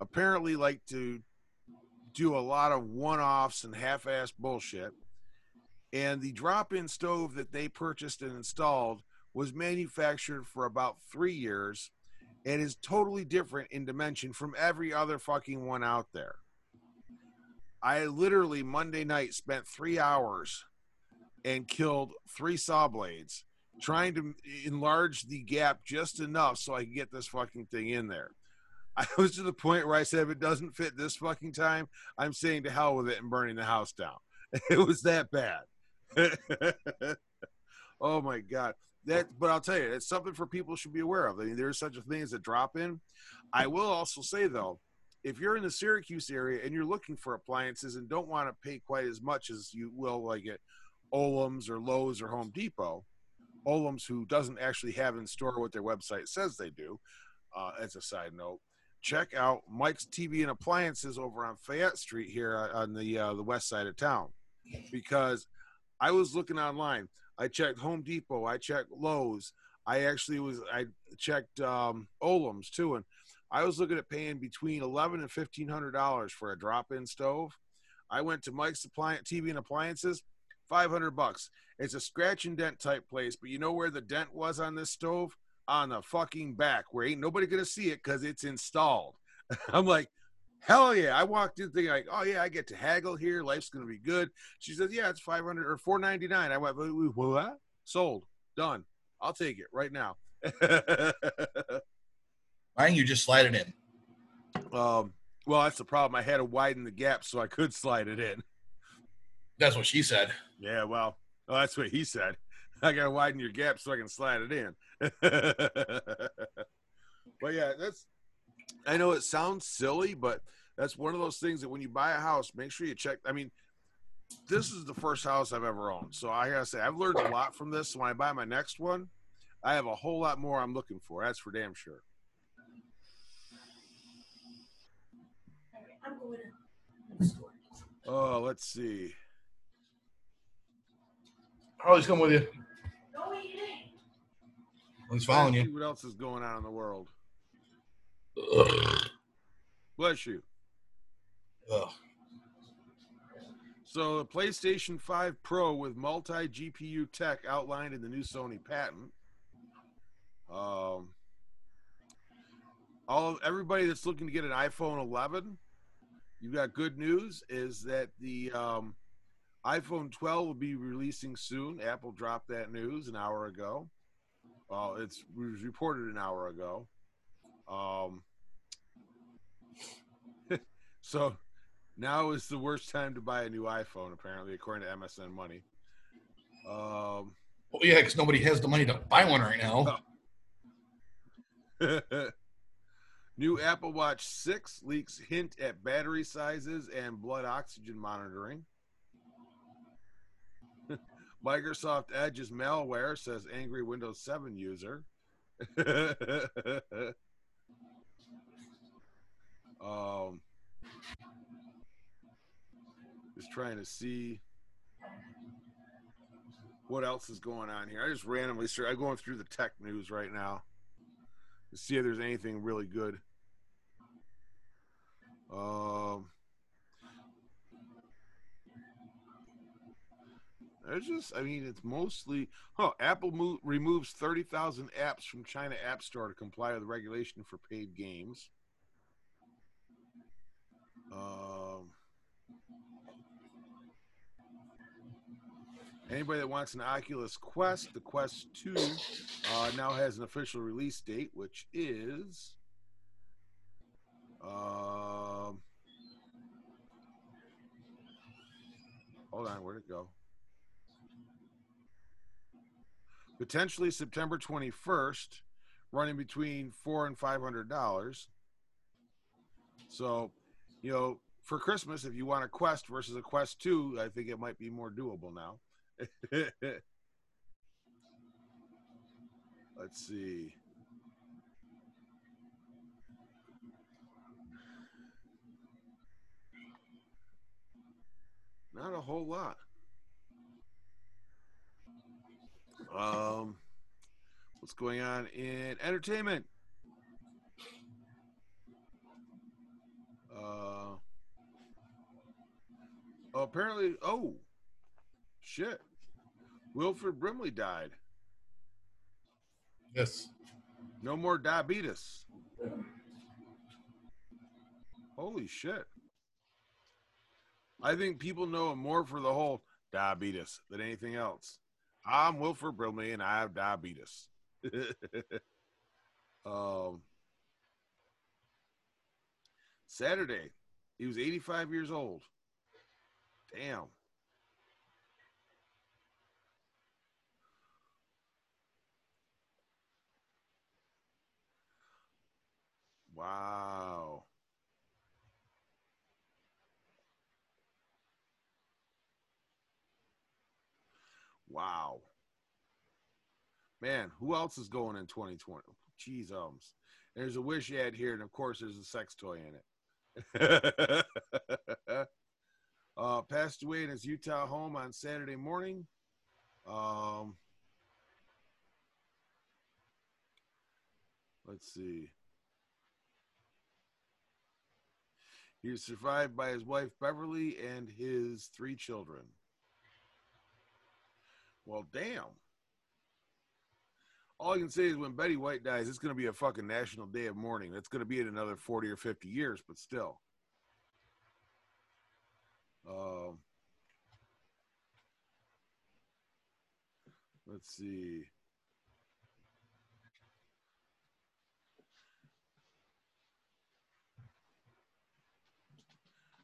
apparently like to do a lot of one-offs and half-ass bullshit. And the drop-in stove that they purchased and installed was manufactured for about three years, and is totally different in dimension from every other fucking one out there. I literally Monday night spent three hours and killed three saw blades trying to enlarge the gap just enough so I could get this fucking thing in there. I was to the point where I said, if it doesn't fit this fucking time, I'm saying to hell with it and burning the house down. It was that bad. oh my god. That, but I'll tell you, it's something for people should be aware of. I mean, there's such a thing as a drop in. I will also say though, if you're in the Syracuse area and you're looking for appliances and don't want to pay quite as much as you will like at Olum's or Lowe's or Home Depot, Olum's who doesn't actually have in store what their website says they do, uh, as a side note, check out Mike's TV and Appliances over on Fayette Street here on the uh, the west side of town, because I was looking online. I checked Home Depot. I checked Lowe's. I actually was I checked um, Olum's too, and I was looking at paying between eleven and fifteen hundred dollars for a drop-in stove. I went to Mike's Appliance TV and Appliances, five hundred bucks. It's a scratch and dent type place, but you know where the dent was on this stove? On the fucking back, where ain't nobody gonna see it because it's installed. I'm like, hell yeah! I walked in thinking like, oh yeah, I get to haggle here. Life's gonna be good. She says, yeah, it's five hundred or four ninety nine. I went, what? Sold, done. I'll take it right now. Why don't you just slide it in? um, well, that's the problem. I had to widen the gap so I could slide it in. That's what she said. Yeah, well, well that's what he said. I gotta widen your gap so I can slide it in. but yeah, that's. I know it sounds silly, but that's one of those things that when you buy a house, make sure you check. I mean, this is the first house I've ever owned, so I gotta say I've learned a lot from this. So when I buy my next one, I have a whole lot more I'm looking for. That's for damn sure. I'm going to store. Oh, let's see. Harley's coming with you. No, he ain't. He's following you. What else is going on in the world? Ugh. Bless you. Ugh. So the PlayStation 5 Pro with multi GPU tech outlined in the new Sony patent. Um, all everybody that's looking to get an iPhone 11, you've got good news. Is that the um, iPhone 12 will be releasing soon? Apple dropped that news an hour ago. Well, it's it was reported an hour ago. Um, so now is the worst time to buy a new iPhone, apparently, according to MSN Money. Um, Well, yeah, because nobody has the money to buy one right now. new Apple Watch 6 leaks hint at battery sizes and blood oxygen monitoring. Microsoft Edge is malware says angry Windows 7 user. um, just trying to see what else is going on here. I just randomly start. I'm going through the tech news right now to see if there's anything really good. Um, there's just, I mean, it's mostly. Oh, Apple mo- removes 30,000 apps from China App Store to comply with regulation for paid games. Um, anybody that wants an Oculus Quest, the Quest 2 uh, now has an official release date, which is. Um, hold on, where'd it go? Potentially September 21st, running between four and five hundred dollars. So, you know, for Christmas, if you want a Quest versus a Quest 2, I think it might be more doable now. Let's see. Not a whole lot. Um, what's going on in entertainment? Uh, oh, apparently, oh, shit. Wilford Brimley died. Yes. No more diabetes. Holy shit. I think people know him more for the whole diabetes than anything else. I'm Wilford Brimley and I have diabetes. um, Saturday, he was 85 years old. Damn. Wow. Wow. Man, who else is going in 2020? Jeez, ums. There's a wish ad here, and of course, there's a sex toy in it. uh, passed away in his Utah home on Saturday morning. Um, let's see. He was survived by his wife Beverly and his three children. Well, damn. All I can say is when Betty White dies, it's going to be a fucking national day of mourning. That's going to be in another 40 or 50 years, but still. Um, let's see.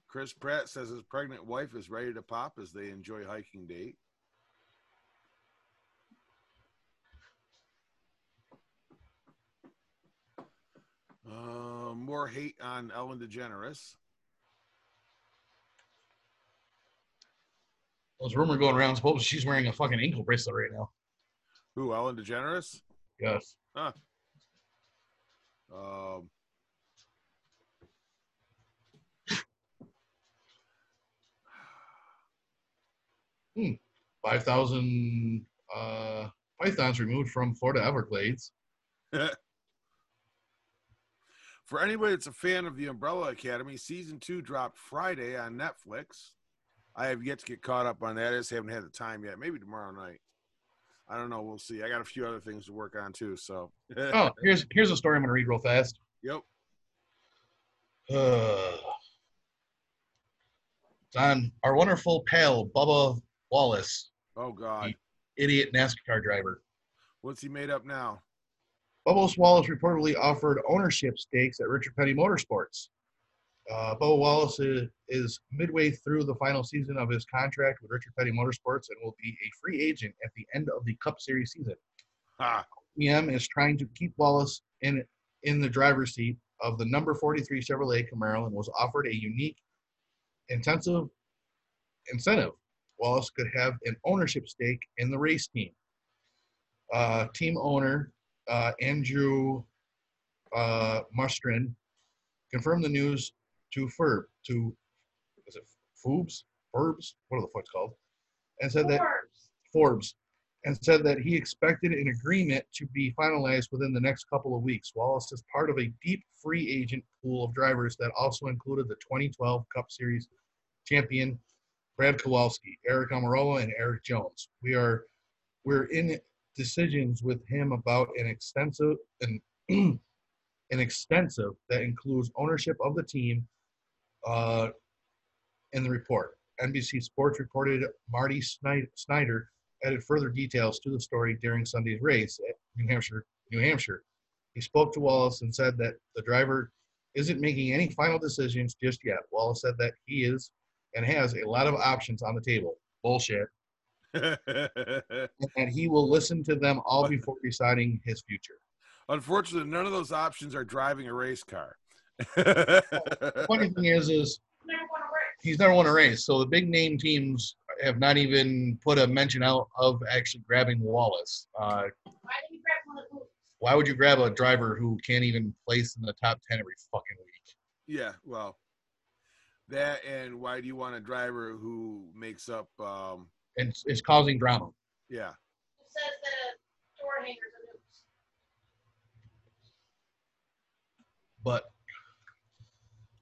Chris Pratt says his pregnant wife is ready to pop as they enjoy hiking date. Uh, more hate on Ellen DeGeneres. There's a rumor going around. Suppose she's wearing a fucking ankle bracelet right now. Who? Ellen DeGeneres? Yes. Huh. Um, hmm. Five thousand uh, pythons removed from Florida Everglades. for anybody that's a fan of the Umbrella Academy, season two dropped Friday on Netflix. I have yet to get caught up on that. I just haven't had the time yet. Maybe tomorrow night. I don't know. We'll see. I got a few other things to work on too. So. Oh, here's here's a story I'm gonna read real fast. Yep. Uh, it's on our wonderful pal Bubba Wallace, Oh God. idiot NASCAR driver. What's he made up now? Bubba Wallace reportedly offered ownership stakes at Richard Petty Motorsports. Uh, Bubba Wallace is, is midway through the final season of his contract with Richard Petty Motorsports and will be a free agent at the end of the Cup Series season. Ha. EM is trying to keep Wallace in in the driver's seat of the number 43 Chevrolet Camaro and was offered a unique intensive incentive. Wallace could have an ownership stake in the race team. Uh, team owner uh, Andrew uh, Murstein confirmed the news to Ferb to is it Forbes Forbes what are the fuck's called and said that Forbes. Forbes and said that he expected an agreement to be finalized within the next couple of weeks. Wallace is part of a deep free agent pool of drivers that also included the 2012 Cup Series champion Brad Keselowski, Aric Almirola, and Erik Jones. We are we're in decisions with him about an extensive an, an extensive that includes ownership of the team uh, in the report. NBC Sports reported Marty Snider, added further details to the story during Sunday's race at New Hampshire, New Hampshire. He spoke to Wallace and said that the driver isn't making any final decisions just yet. Wallace said that he is and has a lot of options on the table. Bullshit. And he will listen to them all before deciding his future. Unfortunately, none of those options are driving a race car. Funny thing is, is Never won a race. he's never won a race. So the big name teams have not even put a mention out of actually grabbing Wallace. Uh, Why you grab one of why would you grab a driver who can't even place in the top 10 every fucking week? yeah, well, that and why do you want a driver who makes up? Um, And it's, it's causing drama. yeah, It says that door hanger's a noose. But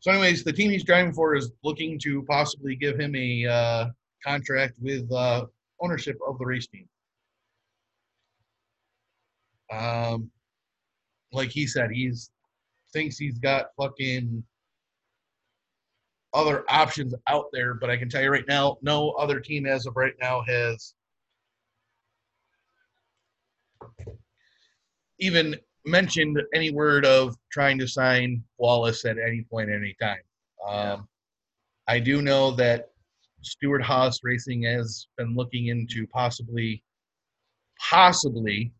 so, anyways, the team he's driving for is looking to possibly give him a uh, contract with uh, ownership of the race team. Um, like he said, he's thinks he's got fucking other options out there, but I can tell you right now, no other team as of right now has even mentioned any word of trying to sign Wallace at any point, at any time. Um, I do know that Stewart-Haas Racing has been looking into possibly, possibly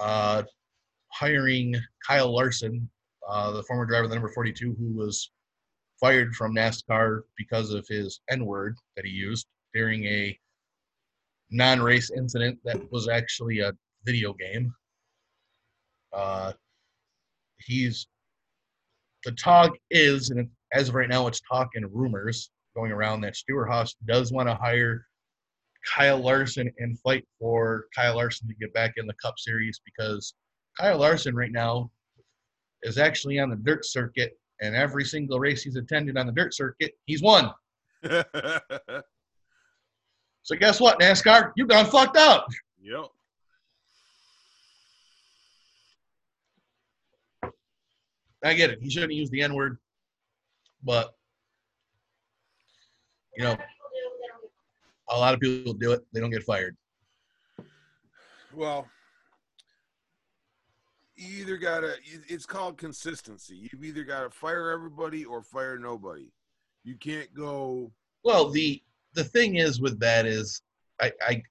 uh, hiring Kyle Larson, uh, the former driver of the number 42, who was fired from NASCAR because of his N word that he used during a non race incident that was actually a video game. Uh, he's the talk is, and as of right now, it's talk and rumors going around that Stewart-Haas does want to hire Kyle Larson and fight for Kyle Larson to get back in the Cup Series because Kyle Larson right now is actually on the dirt circuit, and every single race he's attended on the dirt circuit, he's won. So guess what, NASCAR? You done fucked up. yep. I get it. He shouldn't use the N word, but you know, a lot of people do it. They don't get fired. Well, you either gotta. It's called consistency. You've either got to fire everybody or fire nobody. You can't go. Well, the the thing is with that is I, I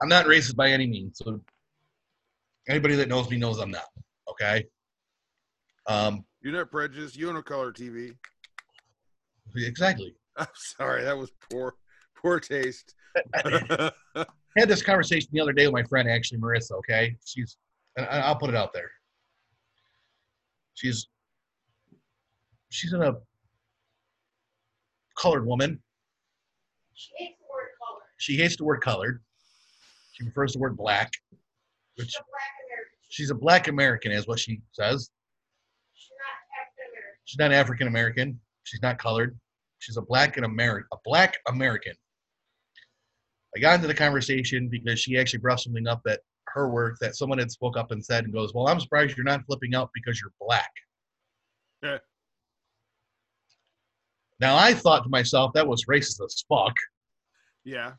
I'm not racist by any means. So anybody that knows me knows I'm not. Okay. Um, You're not prejudiced. You a color TV. exactly. I'm sorry, that was poor, poor taste. I had this conversation the other day with my friend, actually, Marissa. Okay, she's, and I'll put it out there. She's, she's in a colored woman. She hates the word color. She hates the word colored. She prefers the word black, which She's a black American. she's a black American, is what she says. She's not African American. She's not African American. She's not colored. She's a black and American, a black American. I got into the conversation because she actually brought something up at her work that someone had spoke up and said and goes, "Well, I'm surprised you're not flipping out because you're black." Yeah. Now I thought to myself that was racist as fuck, yeah.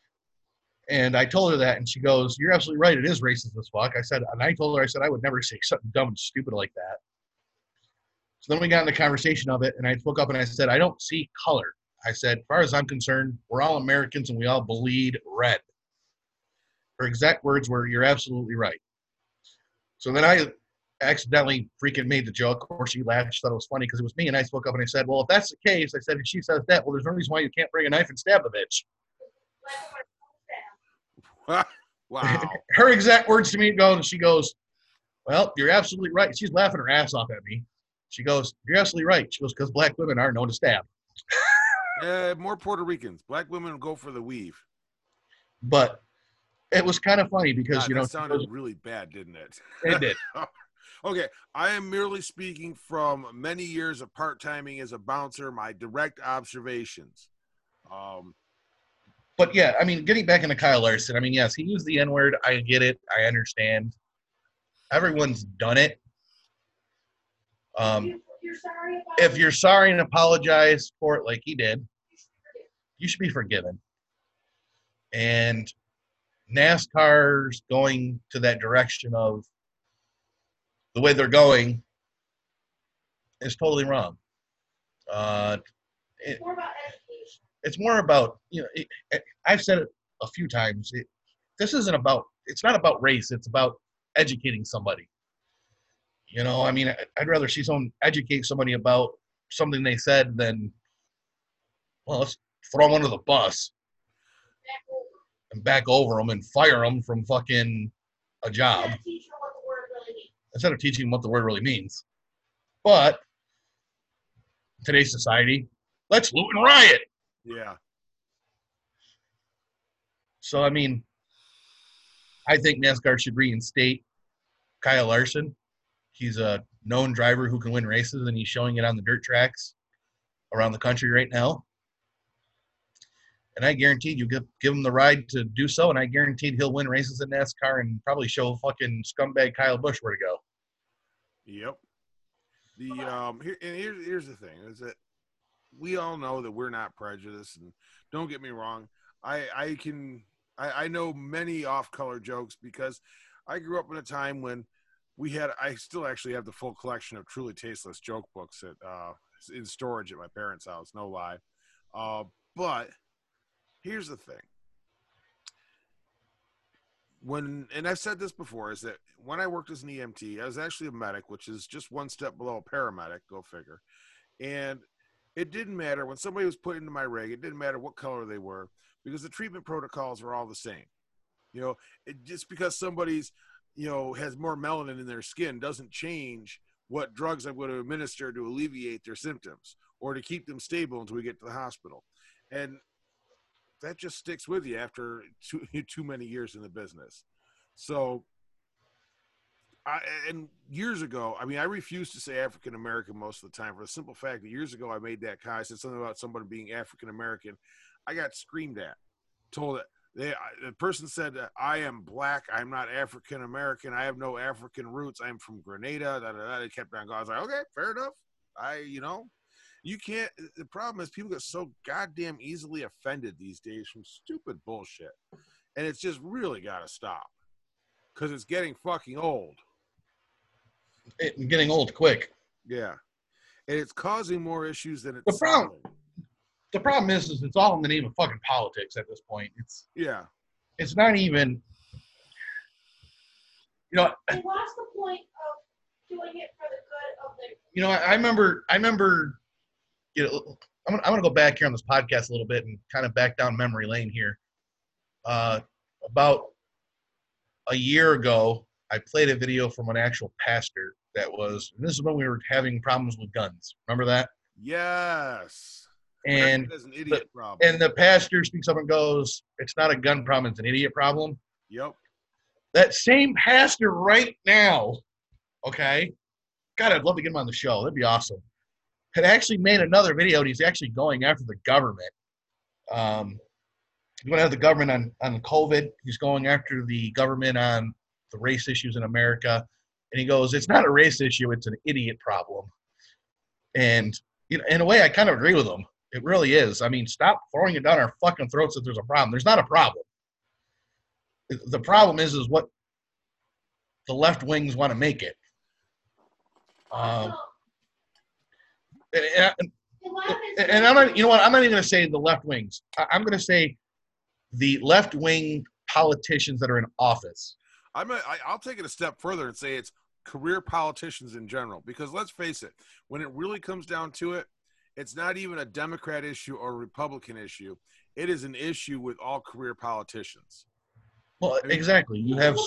and I told her that, and she goes, "You're absolutely right. It is racist as fuck." I said, and I told her, I said I would never say something dumb and stupid like that. So then we got in the conversation of it, and I spoke up and I said, I don't see color. I said, as far as I'm concerned, we're all Americans and we all bleed red. Her exact words were, You're absolutely right. So then I accidentally freaking made the joke, or she laughed. She thought it was funny because it was me, and I spoke up and I said, Well, if that's the case, I said, if she says that, well, there's no reason why you can't bring a knife and stab a bitch. Wow. Her exact words to me go, and she goes, Well, you're absolutely right. She's laughing her ass off at me. She goes, You're absolutely right. She goes, Because black women are known to stab. Uh, more Puerto Ricans. Black women go for the weave. But it was kind of funny because God, you know that she sounded goes- really bad, didn't it? it did. okay, I am merely speaking from many years of part timing as a bouncer. My direct observations. Um, But yeah, I mean, getting back into Kyle Larson, I mean, yes, he used the N word. I get it. I understand. Everyone's done it. Um, You- you're sorry if you're sorry and apologize for it like he did, you should forgive. you should be forgiven. And NASCAR's going to that direction of the way they're going is totally wrong. Uh, it, It's more about education. it's more about you know it, it- i've said it a few times it, this isn't about it's not about race it's about educating somebody you know i mean i'd rather see someone educate somebody about something they said than well let's throw them under the bus. And back over them and fire them from fucking a job Gotta teach her what the word really means. instead of teaching them what the word really means but today's society let's loot and riot yeah. So I mean, I think NASCAR should reinstate Kyle Larson. He's a known driver who can win races, and he's showing it on the dirt tracks around the country right now. And I guaranteed you give give him the ride to do so, and I guaranteed he'll win races in NASCAR and probably show fucking scumbag Kyle Busch where to go. Yep. The um here and here's here's the thing is that we all know that we're not prejudiced and don't get me wrong. I I can I, I know many off color jokes because I grew up in a time when we had I still actually have the full collection of truly tasteless joke books at uh in storage at my parents' house, no lie. Uh but here's the thing. When and I've said this before is that when I worked as an EMT, I was actually a medic, which is just one step below a paramedic, go figure. And it didn't matter when somebody was put into my rig, it didn't matter what color they were because the treatment protocols are all the same. You know, it, just because somebody's, you know, has more melanin in their skin doesn't change what drugs I'm going to administer to alleviate their symptoms or to keep them stable until we get to the hospital. And that just sticks with you after too too many years in the business. So, I, and years ago, I mean, I refused to say African American most of the time for the simple fact that years ago I made that comment. I said something about somebody being African American. I got screamed at, told that they the person said I am black. I'm not African American. I have no African roots. I'm from Grenada. Da, da, da. They kept on going. I was like, okay, fair enough. I, you know, you can't. The problem is people get so goddamn easily offended these days from stupid bullshit, and it's just really got to stop because it's getting fucking old. It, getting old quick. Yeah, and it's causing more issues than it's The problem- solving. The problem is, is it's all in the name of fucking politics at this point. It's Yeah, it's not even. You know, They lost the point of doing it for the good of the. you know, I, I remember, I remember, you know, I'm gonna, I'm gonna go back here on this podcast a little bit and kind of back down memory lane here. Uh, about a year ago, I played a video from an actual pastor that was. This is when we were having problems with guns. Remember that? yes. And an idiot problem. and the pastor speaks up and goes, "It's not a gun problem; it's an idiot problem." yep. That same pastor right now, okay, God, I'd love to get him on the show. That'd be awesome. Had actually made another video, and he's actually going after the government. Um, he's going after the government on on COVID. He's going after the government on the race issues in America, and he goes, "It's not a race issue; it's an idiot problem." And you know, in a way, I kind of agree with him. It really is. I mean, stop throwing it down our fucking throats that there's a problem. There's not a problem. The- problem is, is what the left wings want to make it. Um, and, and- and I'm not, you know what? I'm not even going to say the left wings. I'm going to say the left wing politicians that are in office. I'm a, I, I'll take it a step further and say it's career politicians in general. Because let's face it, when it really comes down to it, it's not even a Democrat issue or a Republican issue. It is an issue with all career politicians. Well, exactly. You have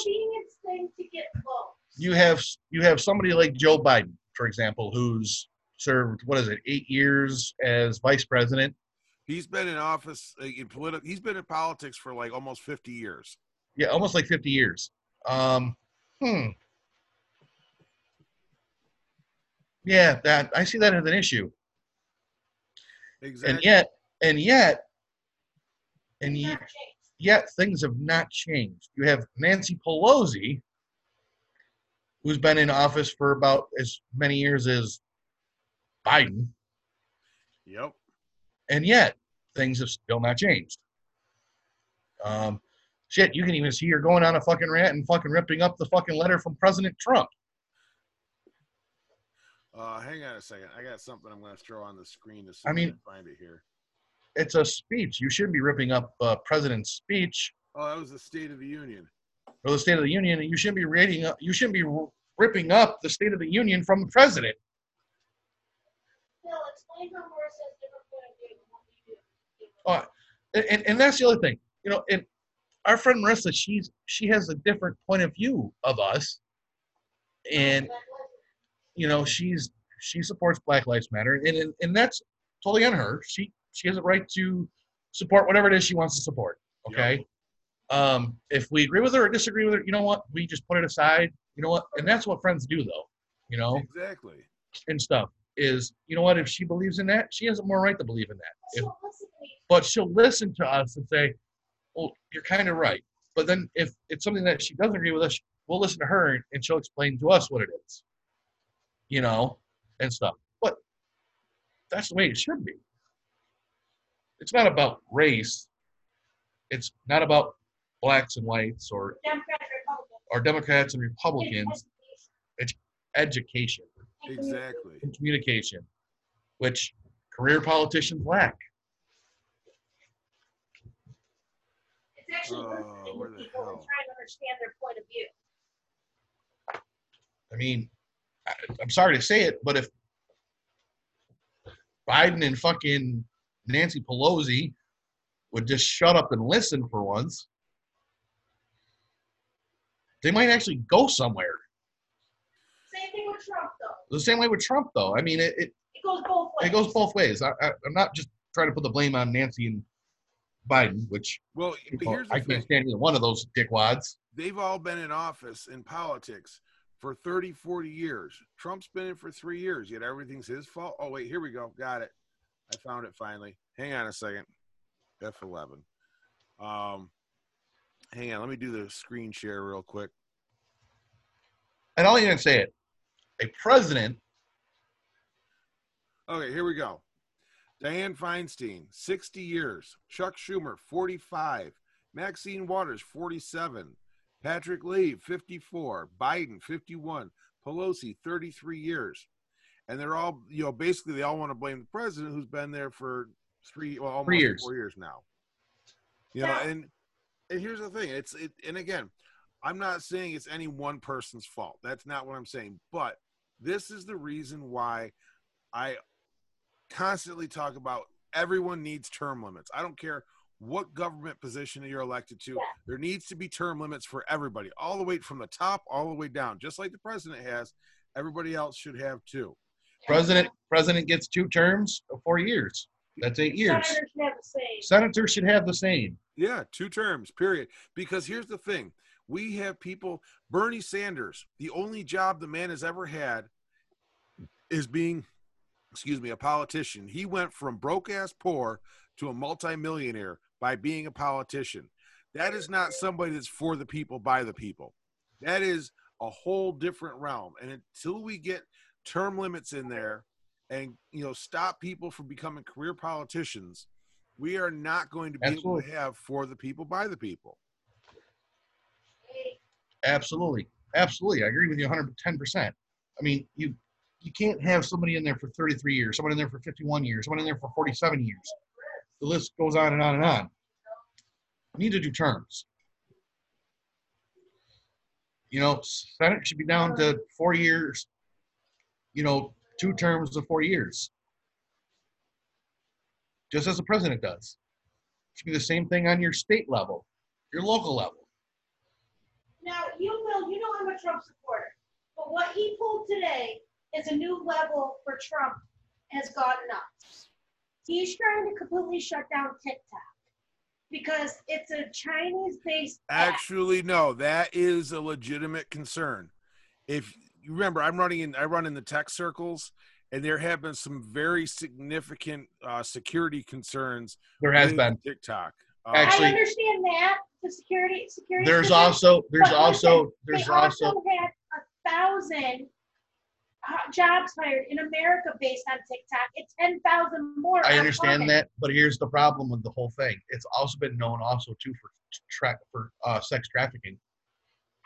you have you have somebody like Joe Biden, for example, who's served what is it, eight years as vice president. He's been in office in political. He's been in politics for like almost 50 years. Yeah, almost like 50 years. Um, hmm. Yeah, that I see that as an issue. Exactly. And yet, and yet, and yet, yet things have not changed. You have Nancy Pelosi, who's been in office for about as many years as Biden, yep. and yet things have still not changed. Um, shit, you can even see her going on a fucking rant and fucking ripping up the fucking letter from President Trump. Uh, hang on a second. I got something I'm going to throw on the screen. As I soon as mean- I find it here. It's a speech. You shouldn't be ripping up uh, President's speech Oh, that was the State of the Union. or the State of the Union. And you shouldn't be reading. Up, you shouldn't be ripping up the State of the Union from the president. Phil, explain how Morris has different point of view than what we and, and that's the other thing. You know and our friend marissa she's she has a different point of view of us. And you know she's she supports black lives matter. And and, and that's totally on her she she has a right to support whatever it is she wants to support. Okay? Um if we agree with her or disagree with her you know what? We just put it aside. You know what? And that's what friends do though. You know? Exactly. and stuff is you know what if she believes in that she has a more right to believe in that if, So listen to me. but she'll listen to us and say, "Well, you're kind of right." But then if it's something that she doesn't agree with us, we'll listen to her and she'll explain to us what it is, you know, and stuff. But that's the way it should be. It's not about race. It's not about blacks and whites or or Democrats and Republicans. It's education. Exactly. and communication, which career politicians lack. It's actually oh, listening where people and trying to understand their point of view. I mean, I, I'm sorry to say it, but if Biden and fucking Nancy Pelosi would just shut up and listen for once, they might actually go somewhere. Same thing with Trump, though. The same way with Trump, though. I mean, it, it, It goes both ways. it goes both ways. I, I, I'm not just trying to put the blame on Nancy and Biden, which Well, but people, here's the I thing. can't stand either one of those dickwads. they've all been in office in politics for 30 40 years trump's been in for three years yet everything's his fault oh wait here we go got it i found it finally hang on a second f11 um hang on let me do the screen share real quick And I'll even say it: a president. okay here we go diane feinstein 60 years chuck schumer 45 maxine waters 47 Patrick Leahy, 54, Biden, 51, Pelosi, 33 years. And they're all, you know, basically they all want to blame the president who's been there for three, well, almost Three years. four years now. You know, Yeah. and and here's the thing, it's it, and again, I'm not saying it's any one person's fault. That's not what I'm saying. But this is the reason why I constantly talk about everyone needs term limits. I don't care what government position you're elected to. Yeah. There needs to be term limits for everybody, all the way from the top all the way down, just like the president has. Everybody else should have too. President president gets two terms of four years. That's eight years. Senators should have the same. Senators should have the same. Yeah, two terms, period. Because here's the thing we have people, Bernie Sanders, the only job the man has ever had is being, excuse me, a politician. He went from broke ass poor to a multimillionaire by being a politician. That is not somebody that's for the people, by the people. That is a whole different realm. And until we get term limits in there and, you know, stop people from becoming career politicians, we are not going to be able to have for the people, by the people. Absolutely. Absolutely. I agree with you 110%. I mean, you you can't have somebody in there for 33 years, someone in there for 51 years, someone in there for 47 years. The list goes on and on and on. We need to do terms. You know, Senate should be down to four years, you know, two terms of four years. Just as the president does. It should be the same thing on your state level, your local level. Now, you will, you know I'm a Trump supporter, but what he pulled today is a new level for Trump has gotten up. He's trying to completely shut down TikTok because it's a Chinese-based app. Actually, no, that is a legitimate concern. If you remember, I'm running in, I run in the tech circles, and there have been some very significant uh, security concerns. There has been. TikTok. Actually- I understand that the security security. There's concerns, also there's also listen, there's they also also had a thousand uh, jobs hired in America based on TikTok. It's ten thousand more. I understand coming. that, but here's the problem with the whole thing. It's also been known also too for track for uh, sex trafficking.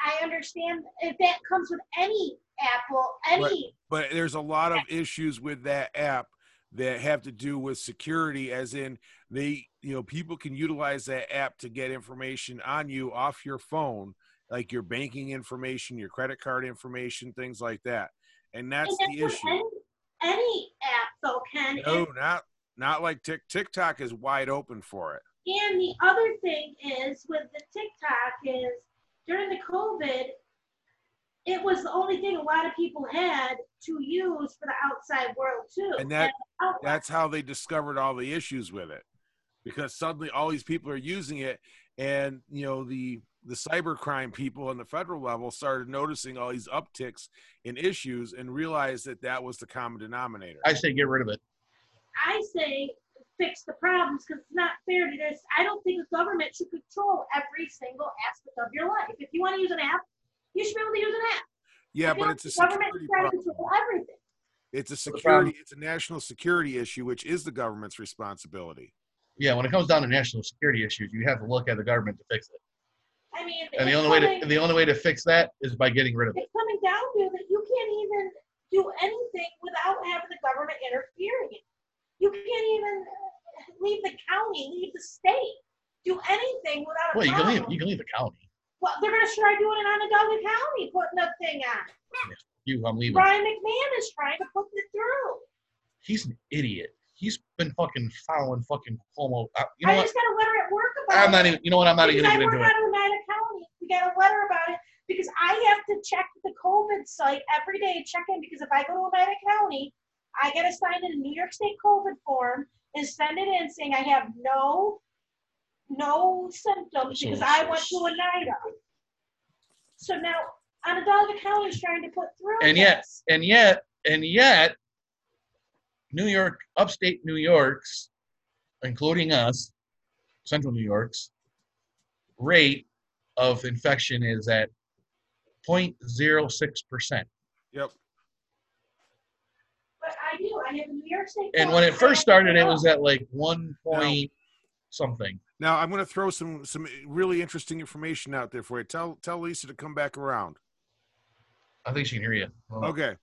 I understand if that comes with any Apple, any. but there's a lot of issues with that app that have to do with security as in they you know people can utilize that app to get information on you off your phone like your banking information your credit card information things like that and that's and the issue Any, any app though can. no not not like Tik tiktok is wide open for it And the other thing is with the TikTok is during the COVID, it was the only thing a lot of people had to use for the outside world too. And that- that's how they discovered all the issues with it because suddenly all these people are using it and you know the the cybercrime people on the federal level started noticing all these upticks in issues and realized that that was the common denominator I say get rid of it. I say fix the problems because it's not fair to this. I don't think the government should control every single aspect of your life. If you want to use an app, you should be able to use an app. yeah but it's a government security is trying to problem control everything. it's a security it's a national security issue which is the government's responsibility Yeah, when it comes down to national security issues, you have to look at the government to fix it. I mean, And the only way to the only way to fix that is by getting rid of it. it's coming down to that you can't even do anything without having the government interfering in. You can't even leave the county, leave the state, do anything without a Well, you can leave you can leave the county. Well, they're gonna try doing it on Douglas County, putting a thing on. You, I'm leaving. Ryan McMahon is trying to put it through. He's an idiot. He's been fucking following fucking Cuomo. Uh, you know I what? just got a letter at work about it. I'm not even. You know what? I'm not even Because gonna I work into it. out of Oneida County. We got a letter about it because I have to check the COVID site every day, check in, because if I go to Oneida County, I gotta sign in a New York State COVID form and send it in saying I have no no symptoms because I went to Oneida. So now Onondaga County is trying to put through And yet- this. and yet, and yet, New York, upstate New York's, including us, central New York's, rate of infection is at 0.06%. Yep. But I do. I have a New York State. And when it first started, it was at like one point something. Now I'm going to throw some some really interesting information out there for you. Tell tell Lisa to come back around. I think she can hear you. Well, Okay.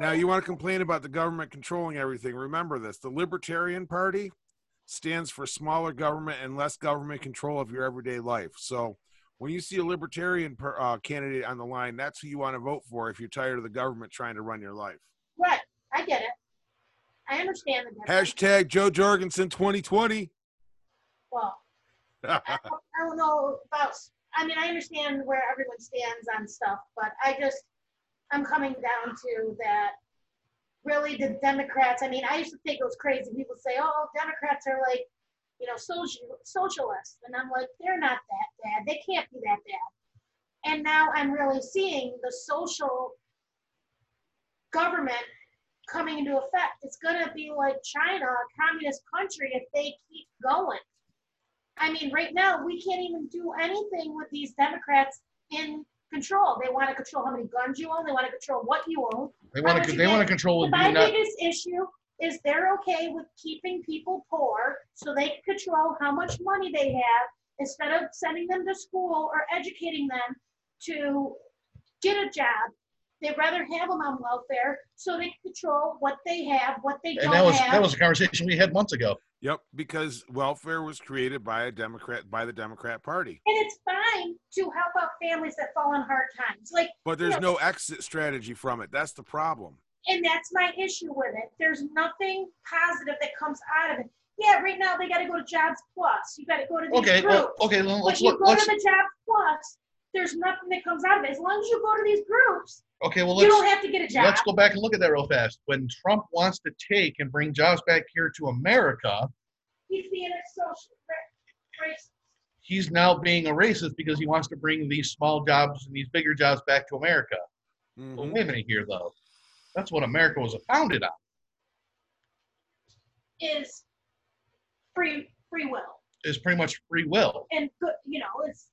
Now you want to complain about the government controlling everything. Remember this: the Libertarian Party stands for smaller government and less government control of your everyday life. So when you see a Libertarian per, uh, candidate on the line, that's who you want to vote for if you're tired of the government trying to run your life. Right. I get it. I understand the difference. Hashtag Jo Jorgensen 2020. Well, I don't, I don't know about. I mean, I understand where everyone stands on stuff, but I just I'm coming down to that. Really, the Democrats. I mean, I used to think it was crazy. People say, "Oh, Democrats are like, you know, social socialists," and I'm like, they're not that bad. They can't be that bad. And now I'm really seeing the social government coming into effect. It's gonna be like China, a communist country, if they keep going. I mean, right now, we can't even do anything with these Democrats in control. They want to control how many guns you own. They want to control what you own. They want to. They you want to control My not. biggest issue is they're okay with keeping people poor so they can control how much money they have instead of sending them to school or educating them to get a job. They'd rather have them on welfare so they control what they have, what they And don't that was have. that was a conversation we had months ago. Yep, because welfare was created by a Democrat by the Democrat Party. And it's fine to help out families that fall on hard times. Like, But there's Yeah. no exit strategy from it. That's the problem. and that's my issue with it. There's nothing positive that comes out of it. Yeah, right now they got to go to Jobs Plus. You got to go to these Okay, groups. well, okay. Let's you look. go Let's to the Jobs Plus, there's nothing that comes out of it. As long as you go to these groups, okay. Well, you let's don't have to get a job. let's go back and look at that real fast. When Trump wants to take and bring jobs back here to America, He's being a social racist. he's now being a racist because he wants to bring these small jobs and these bigger jobs back to America. Mhm. Well, wait a minute here, though. That's what America was founded on. Is free free will Is pretty much free will. and good. You know, it's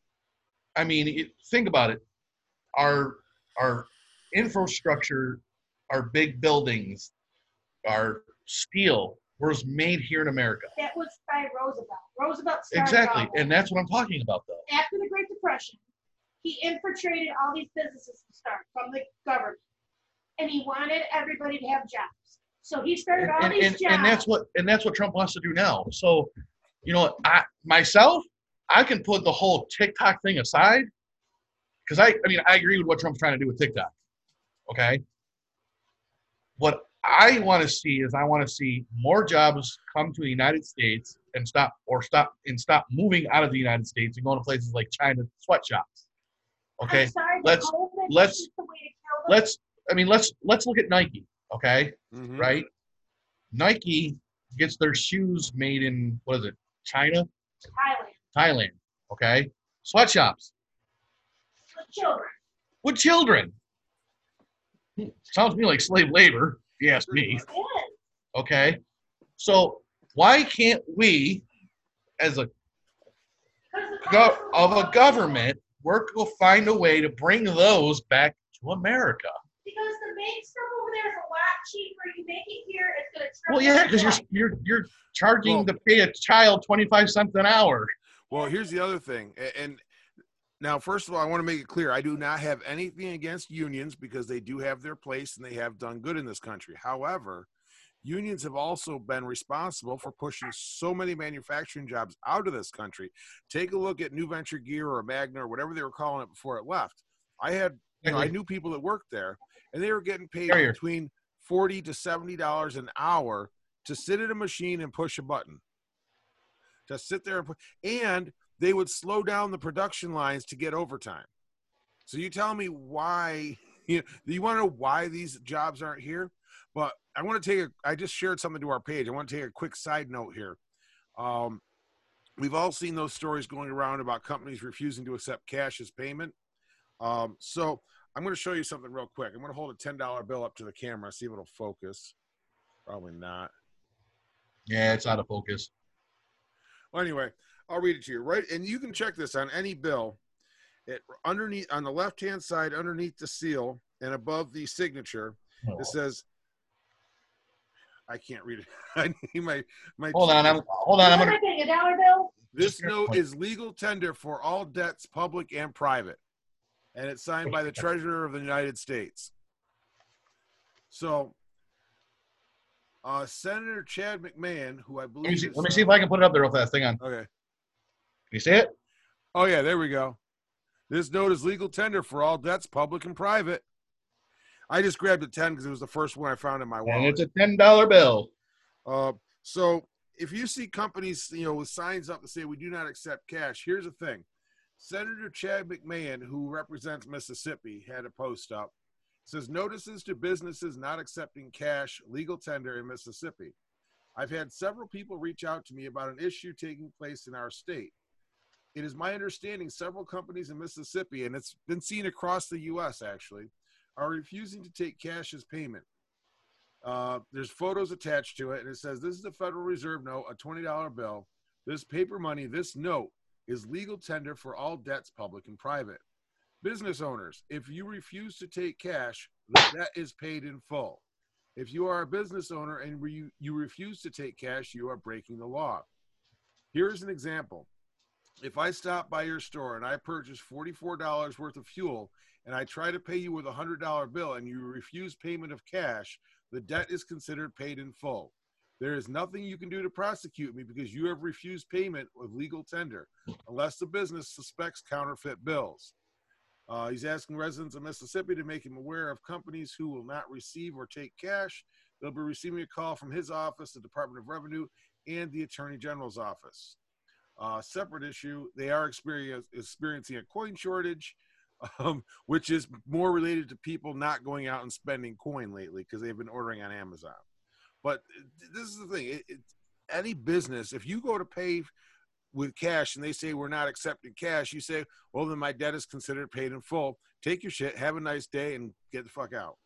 I mean, it, think about it. Our our infrastructure, our big buildings, our steel was made here in America. that was by Roosevelt. Roosevelt Exactly, and that's what I'm talking about, though. after the Great Depression, he infiltrated all these businesses to start from the government, and he wanted everybody to have jobs. So he started all and, these and, jobs. and that's what and that's what Trump wants to do now. So, you know, I myself, I can put the whole TikTok thing aside because I, I mean, I agree with what Trump's trying to do with TikTok. Okay. What I want to see is I want to see more jobs come to the United States and stop or stop and stop moving out of the United States and going to places like China sweatshops. Okay. I'm sorry, let's- let's- just the way to kill them. Let's I mean let's let's look at Nike. Okay. Mhm. right? Nike gets their shoes made in what is it? China, Thailand, Thailand. Okay, sweatshops with children. with children. Sounds to me like slave labor, if you ask me. Okay, so why can't we, as a Because go- of a government, work to find a way to bring those back to America? Because the make stuff over there is a lot cheaper. You make it here, it's gonna. Well, yeah, because you're you're you're charging Well- to pay a child twenty five cents an hour. Well, here's the other thing, and now, first of all, I want to make it clear: I do not have anything against unions because they do have their place and they have done good in this country. However, unions have also been responsible for pushing so many manufacturing jobs out of this country. Take a look at New Venture Gear or Magna or whatever they were calling it before it left. I had, you know, I knew people that worked there, and they were getting paid between forty to seventy dollars an hour to sit at a machine and push a button. To sit there and, pu- and they would slow down the production lines to get overtime. So you tell me why you know, you want to know why these jobs aren't here? But I want to take a I just shared something to our page. I want to take a quick side note here. Um, we've all seen those stories going around about companies refusing to accept cash as payment. Um, so I'm going to show you something real quick. I'm going to hold a ten dollar bill up to the camera, see if it'll focus. Probably not. Yeah, it's out of focus. Well, anyway, I'll read it to you. Right, and you can check this on any bill. It underneath on the left hand side, underneath the seal and above the signature, Oh. it says. I can't read it. I need my my. Hold on, I'm hold on. I'm gonna. I getting a dollar bill? This note is legal tender for all debts, public and private, and it's signed by the Treasurer of the United States. So, uh, Senator Chad McMahan, who I believe, Let me see. is, Let me see if I can put it up there real fast. Hang on. Can Okay. you see it? Oh yeah, there we go. This note is legal tender for all debts, public and private. I just grabbed a ten because it was the first one I found in my And wallet. it's a ten dollar bill. Uh, so if you see companies, you know, with signs up that say we do not accept cash, here's the thing: Senator Chad McMahan, who represents Mississippi, had a post up. Says notices to businesses not accepting cash, legal tender in Mississippi. I've had several people reach out to me about an issue taking place in our state. It is my understanding several companies in Mississippi, and it's been seen across the U.S. actually, are refusing to take cash as payment. Uh, there's photos attached to it, and it says this is a Federal Reserve note, a $20 bill. This paper money, this note, is legal tender for all debts, public and private. Business owners, if you refuse to take cash, that is paid in full. If you are a business owner and re- you refuse to take cash, you are breaking the law. Here's an example. If I stop by your store and I purchase $44 worth of fuel and I try to pay you with a $100 bill and you refuse payment of cash, the debt is considered paid in full. There is nothing you can do to prosecute me because you have refused payment with legal tender, unless the business suspects counterfeit bills. Uh, he's asking residents of Mississippi to make him aware of companies who will not receive or take cash. They'll be receiving a call from his office, the Department of Revenue, and the Attorney General's office. Uh, separate issue, they are experiencing a coin shortage, um, which is more related to people not going out and spending coin lately because they've been ordering on Amazon. But this is the thing: it, it, any business, if you go to pay with cash and they say we're not accepting cash, you say, "Well, then my debt is considered paid in full. Take your shit, have a nice day, and get the fuck out."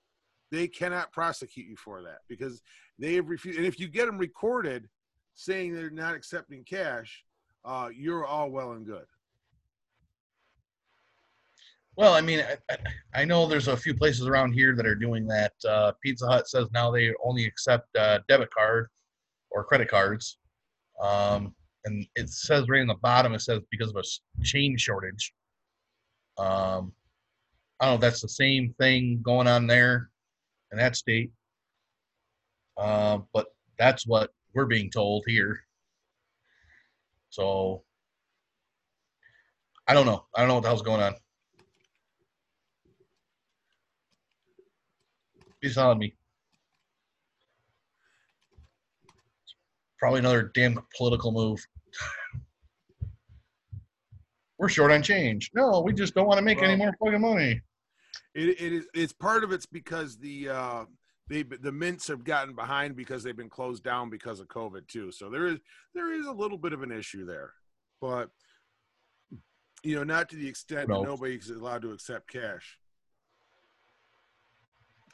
They cannot prosecute you for that because they have refused. And if you get them recorded saying they're not accepting cash, uh, you're all well and good. Well, I mean, I, I- know there's a few places around here that are doing that. Uh, Pizza Hut says now they only accept uh, debit card or credit cards. Um, and it says right in the bottom, it says because of a chain shortage. Um, I don't know that's the same thing going on there in that state. Uh, but that's what we're being told here. So I don't know. I don't know what the hell's going on. He's on me. Probably another damn political move. We're short on change. No, we just don't want to make any more fucking money. It, it is. It's part of it's because the uh, they the mints have gotten behind because they've been closed down because of COVID too. So there is there is a little bit of an issue there, but you know, not to the extent No. that nobody's allowed to accept cash.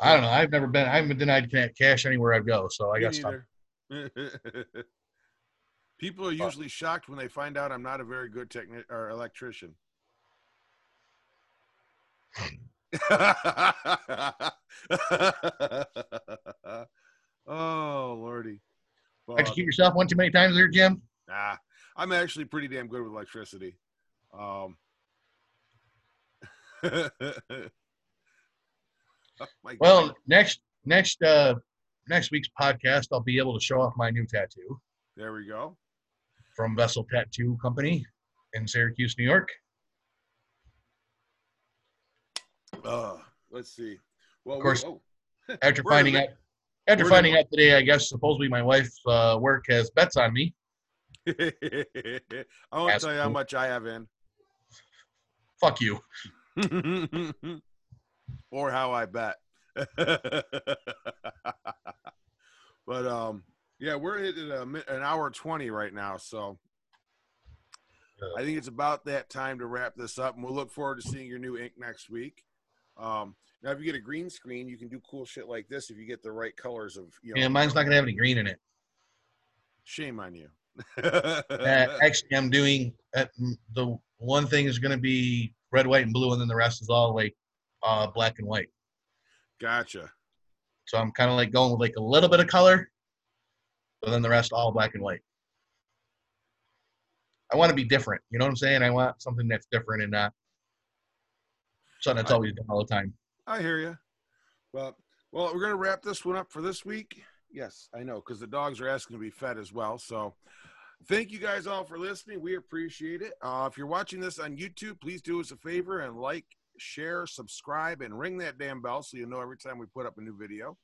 I don't know. I've never been. I haven't been denied cash anywhere I go. So I Me guess neither. People are usually shocked when they find out I'm not a very good techni- or electrician. oh lordy! Like to Fuck. keep yourself one too many times there, Jim. Nah, I'm actually pretty damn good with electricity. Um, oh Well, next next uh next week's podcast, I'll be able to show off my new tattoo there we go. from Vessel Tattoo Company in Syracuse, New York. Uh, let's see. Well, Of course, we- oh. After finding out after we're finding out today, I guess supposedly my wife's uh, work has bets on me. I won't tell you how much I have in, Fuck you. or how I bet. but um, yeah, we're at an hour twenty right now, so I think it's about that time to wrap this up, and we'll look forward to seeing your new ink next week. Um, now, if you get a green screen, you can do cool shit like this if you get the right colors of you know. Yeah, mine's not gonna have any green in it. Shame on you. Uh, actually, I'm doing uh, the one thing is gonna be red, white, and blue, and then the rest is all like uh, black and white. Gotcha. So I'm kind of like going with like a little bit of color, but then the rest all black and white. I want to be different. You know what I'm saying? I want something that's different and not something that's I- always done all the time. I hear you. Well, well, we're gonna wrap this one up for this week. Yes, I know, because the dogs are asking to be fed as well. So, thank you guys all for listening. We appreciate it. Uh, if you're watching this on YouTube, please do us a favor and like, share, subscribe, and ring that damn bell so you know every time we put up a new video.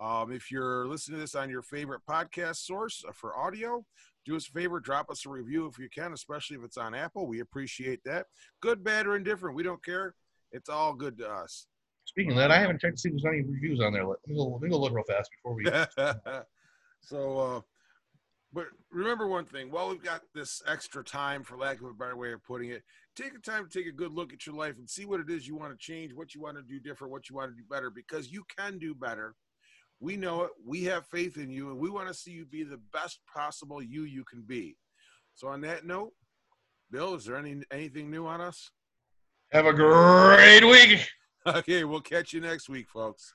Um, if you're listening to this on your favorite podcast source uh, for audio, do us a favor, drop us a review if you can, especially if it's on Apple. We appreciate that. Good, bad, or indifferent, we don't care. It's all good to us. Speaking of that, I haven't checked to see if there's any reviews on there. Let me go, let me go look real fast before we. so, uh, but remember one thing: while we've got this extra time, for lack of a better way of putting it, take the time to take a good look at your life and see what it is you want to change, what you want to do different, what you want to do better, because you can do better. We know it. We have faith in you, and we want to see you be the best possible you you can be. So, on that note, Bill, is there any anything new on us? Have a great week. Okay, we'll catch you next week, folks.